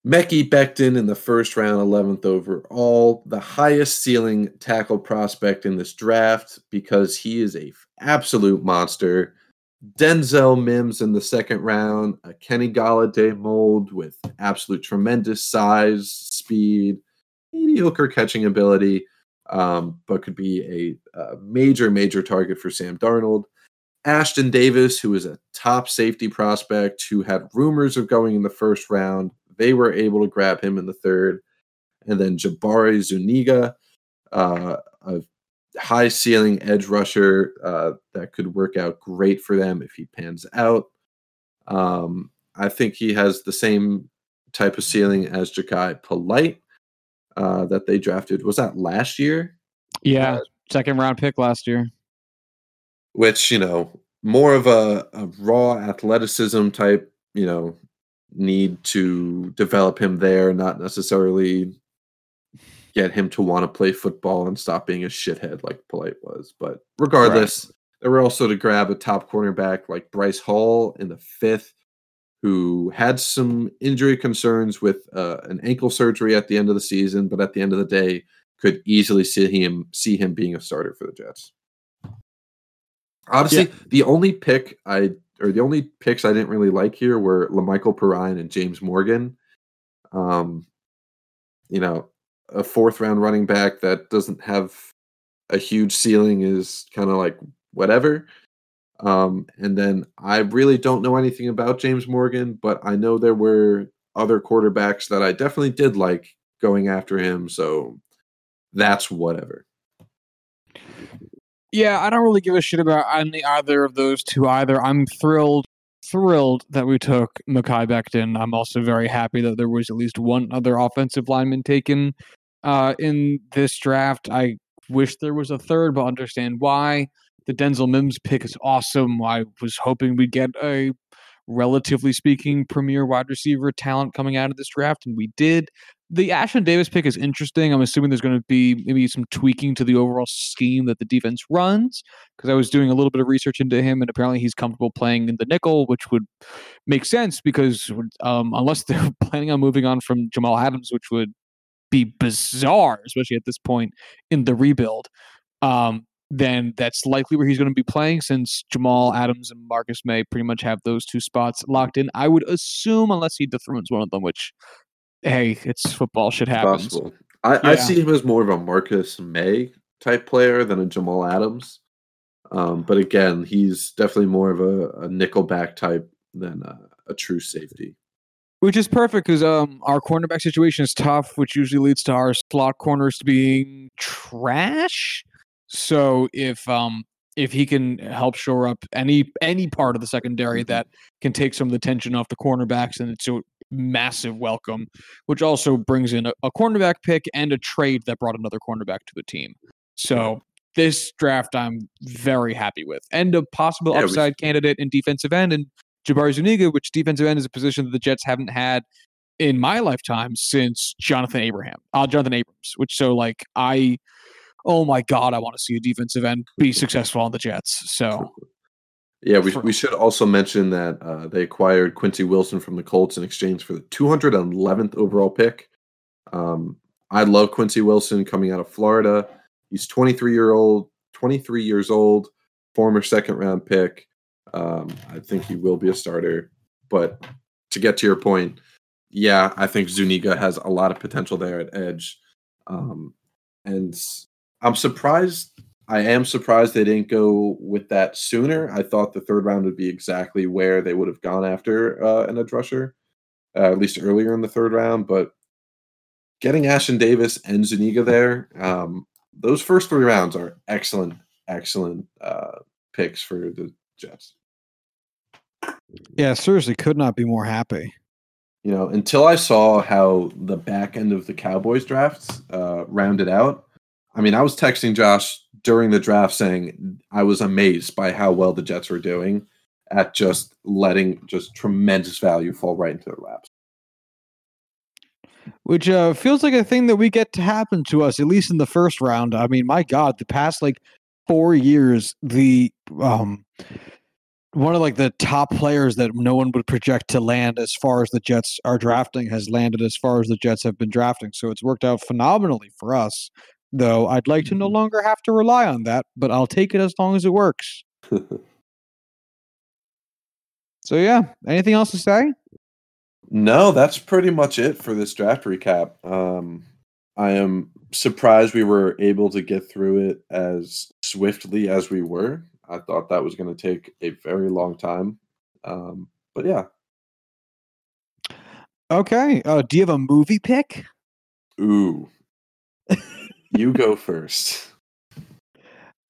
Mekhi Becton in the first round, 11th overall, the highest ceiling tackle prospect in this draft because he is a f- absolute monster. Denzel Mims in the second round, a Kenny Golladay mold with absolute tremendous size, speed, mediocre catching ability, um, but could be a, a major, major target for Sam Darnold. Ashtyn Davis, who is a top safety prospect who had rumors of going in the first round. They were able to grab him in the third. And then Jabari Zuniga, uh, a high ceiling edge rusher uh, that could work out great for them if he pans out. Um, I think he has the same type of ceiling as Jachai Polite uh, that they drafted. Was that last year? Yeah, second round pick last year. which you know more of a, a raw athleticism type you know need to develop him there not necessarily get him to want to play football and stop being a shithead like polite was but regardless they were also to grab a top cornerback like Bryce Hall in the fifth, who had some injury concerns with uh, an ankle surgery at the end of the season, but at the end of the day, could easily see him see him being a starter for the Jets. Honestly, yeah. the only pick I or the only picks I didn't really like here were La'Mical Perine and James Morgan. Um, you know, a fourth round running back that doesn't have a huge ceiling is kind of like whatever. Um, and then I really don't know anything about James Morgan, but I know there were other quarterbacks that I definitely did like going after him. So that's whatever. Yeah, I don't really give a shit about any either of those two either. I'm thrilled, thrilled that we took Mekhi Becton. I'm also very happy that there was at least one other offensive lineman taken uh, in this draft. I wish there was a third, but understand why. The Denzel Mims pick is awesome. I was hoping we'd get a relatively speaking premier wide receiver talent coming out of this draft, and we did. The Ashtyn Davis pick is interesting. I'm assuming there's going to be maybe some tweaking to the overall scheme that the defense runs because I was doing a little bit of research into him, and apparently he's comfortable playing in the nickel, which would make sense because um, unless they're planning on moving on from Jamal Adams, which would be bizarre, especially at this point in the rebuild. Um, then that's likely where he's going to be playing since Jamal Adams and Marcus Maye pretty much have those two spots locked in. I would assume, unless he dethrones one of them, which, hey, it's football, shit happens. Possible. I, yeah. I see him as more of a Marcus Maye type player than a Jamal Adams. Um, but again, he's definitely more of a, a nickelback type than a, a true safety. Which is perfect because um, our cornerback situation is tough, which usually leads to our slot corners being trash. So if um if he can help shore up any any part of the secondary mm-hmm. that can take some of the tension off the cornerbacks, and it's a massive welcome. Which also brings in a, a cornerback pick and a trade that brought another cornerback to the team. So this draft I'm very happy with, and a possible yeah, upside was- candidate in defensive end and Jabari Zuniga, which defensive end is a position that the Jets haven't had in my lifetime since Jonathan Abraham, uh, Jonathan Abrams. Which so like I oh my god, I want to see a defensive end be successful on the Jets. So. Yeah, we, we should also mention that uh, they acquired Quincy Wilson from the Colts in exchange for the 211th overall pick. Um, I love Quincy Wilson coming out of Florida. He's 23 year old, 23 years old, former second round pick. Um, I think he will be a starter. But to get to your point, yeah, I think Zuniga has a lot of potential there at edge. Um, and I'm surprised. I am surprised they didn't go with that sooner. I thought the third round would be exactly where they would have gone after uh, an edge rusher, uh, at least earlier in the third round. But getting Ashtyn Davis and Zuniga there, um, those first three rounds are excellent, excellent uh, picks for the Jets. Yeah, seriously, could not be more happy. You know, until I saw how the back end of the Cowboys drafts uh, rounded out, I mean, I was texting Josh during the draft saying I was amazed by how well the Jets were doing at just letting just tremendous value fall right into their laps. Which uh, feels like a thing that we get to happen to us, at least in the first round. I mean, my God, the past like four years, the um, one of like the top players that no one would project to land as far as the Jets are drafting has landed as far as the Jets have been drafting. So it's worked out phenomenally for us though I'd like to no mm-hmm. longer have to rely on that, but I'll take it as long as it works. so yeah, anything else to say? No, that's pretty much it for this draft recap. Um, I am surprised we were able to get through it as swiftly as we were. I thought that was going to take a very long time. Um, but yeah. Okay. Uh, do you have a movie pick? Ooh. you go first.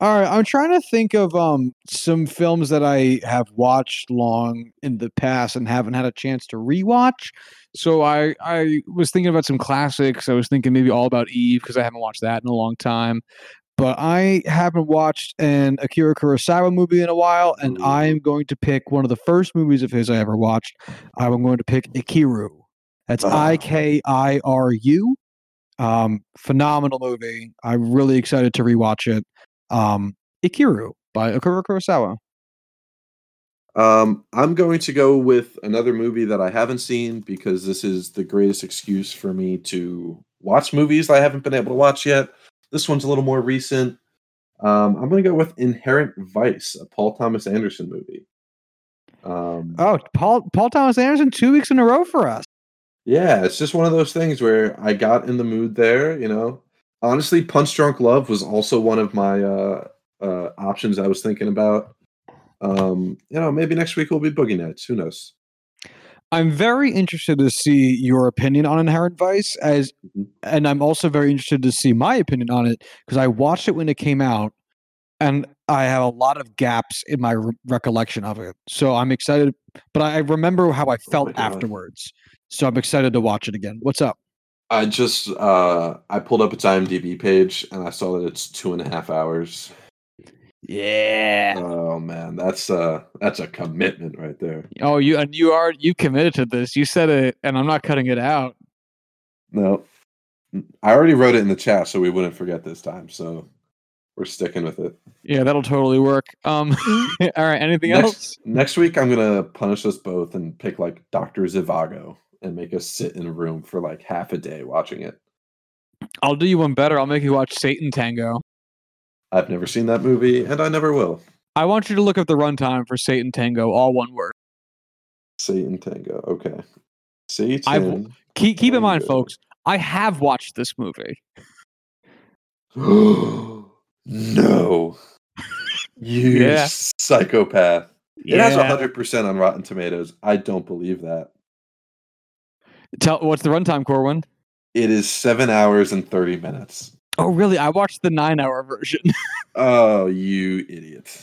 All right, I'm trying to think of um some films that I have watched long in the past and haven't had a chance to rewatch. So I I was thinking about some classics. I was thinking maybe All About Eve because I haven't watched that in a long time. But I haven't watched an Akira Kurosawa movie in a while, and I am going to pick one of the first movies of his I ever watched. I'm going to pick Ikiru. That's ah. I K I R U. Um, phenomenal movie. I'm really excited to rewatch it. Um, Ikiru. by Akira Kurosawa. Um, I'm going to go with another movie that I haven't seen because this is the greatest excuse for me to watch movies I haven't been able to watch yet. This one's a little more recent. Um, I'm going to go with Inherent Vice, a Paul Thomas Anderson movie. Um, Oh, Paul Paul Thomas Anderson, two weeks in a row for us. Yeah, it's just one of those things where I got in the mood there. You know, honestly, Punch Drunk Love was also one of my uh, uh, options I was thinking about. Um, you know, maybe next week will be Boogie Nights. Who knows? I'm very interested to see your opinion on Inherent Vice, as, Mhm. and I'm also very interested to see my opinion on it because I watched it when it came out, and I have a lot of gaps in my re- recollection of it. So I'm excited, but I remember how I felt Oh God. So I'm excited to watch it again. What's up? I just uh I pulled up its IMDb page and I saw that it's two and a half hours. Yeah. Oh man, that's uh that's a commitment right there. Oh, you and you are you committed to this. You said it, and I'm not cutting it out. No. I already wrote it in the chat so we wouldn't forget this time. So we're sticking with it. Yeah, that'll totally work. Um, all right. Anything else? Next, next week I'm gonna punish us both and pick like Dr. Zhivago and make us sit in a room for like half a day watching it. I'll do you one better. I'll make you watch Satantango. I've never seen that movie and I never will. I want you to look up the runtime for Satantango, all one word. Satantango. Okay. Satan. Keep keep in mind, folks, I have watched this movie. no. You Yeah. psychopath. It has has hundred percent on Rotten Tomatoes. I don't believe that. Tell what's the runtime, Corwin? It is seven hours and thirty minutes. Oh, really? I watched the nine-hour version. Oh, you idiot!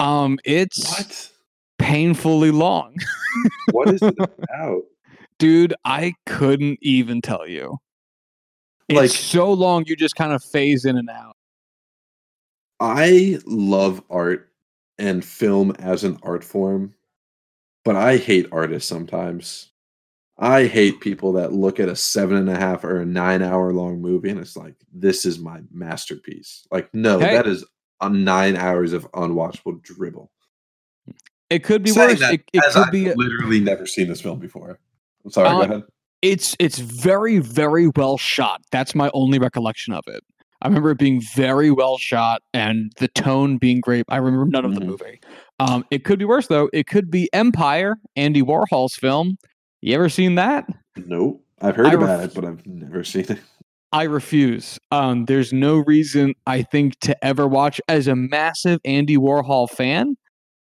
um, it's What? painfully long, What is it about? dude. I couldn't even tell you. It's Like- so long, you just kind of phase in and out. I love art and film as an art form, but I hate artists sometimes. I hate people that look at a seven and a half or a nine hour long movie and it's like, this is my masterpiece. Like, no, Hey. that is a nine hours of unwatchable dribble. It could be worse. that It, it could I've be. literally never seen this film before. I'm sorry, Uh, go ahead. it's it's very very well shot that's my only recollection of it i remember it being very well shot and the tone being great i remember none of the Mhm. movie um it could be worse though it could be empire andy warhol's film you ever seen that Nope. I've heard I about ref- it, but I've never seen it. i refuse um there's no reason i think to ever watch as a massive andy warhol fan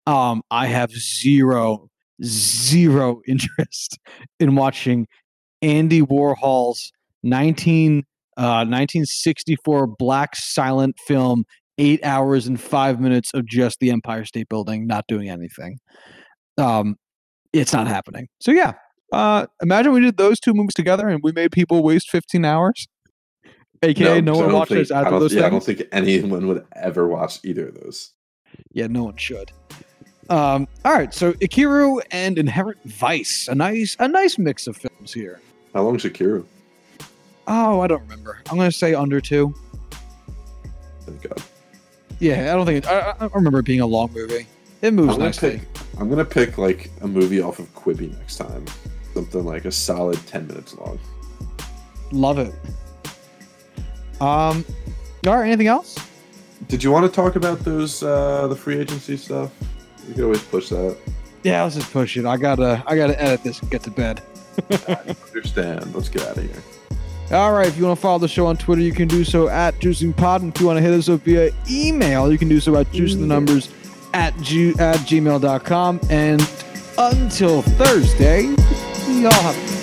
um i have zero zero interest in watching Andy Warhol's 19, uh, 1964 black silent film, eight hours and five minutes of just the Empire State Building, not doing anything. Um, it's not happening. So yeah, uh, imagine we did those two movies together and we made people waste 15 hours. AKA, no, I one watches think- after don't- those Yeah, I don't think anyone would ever watch either of those. Yeah, no one should. Um, all right, so Ikiru and Inherent Vice, a nice, a nice mix of films here. How long's Akira? Oh, I don't remember. I'm gonna say under two. Thank God. Yeah, I don't think. It, I, I remember it being a long movie. It moves I'm nicely. pick. I'm gonna pick like a movie off of Quibi next time. Something like a solid ten minutes long. Love it. Um, all right. Anything else? Did you want to talk about those uh the free agency stuff? We could always push that. Yeah, let's just push it. I gotta, I gotta edit this and get to bed. I understand. Let's get out of here. All right. If you want to follow the show on Twitter, you can do so at JuicingPod. And if you want to hit us up via email, you can do so at juicing the numbers at, ju- at gmail.com. And until Thursday, Diolch.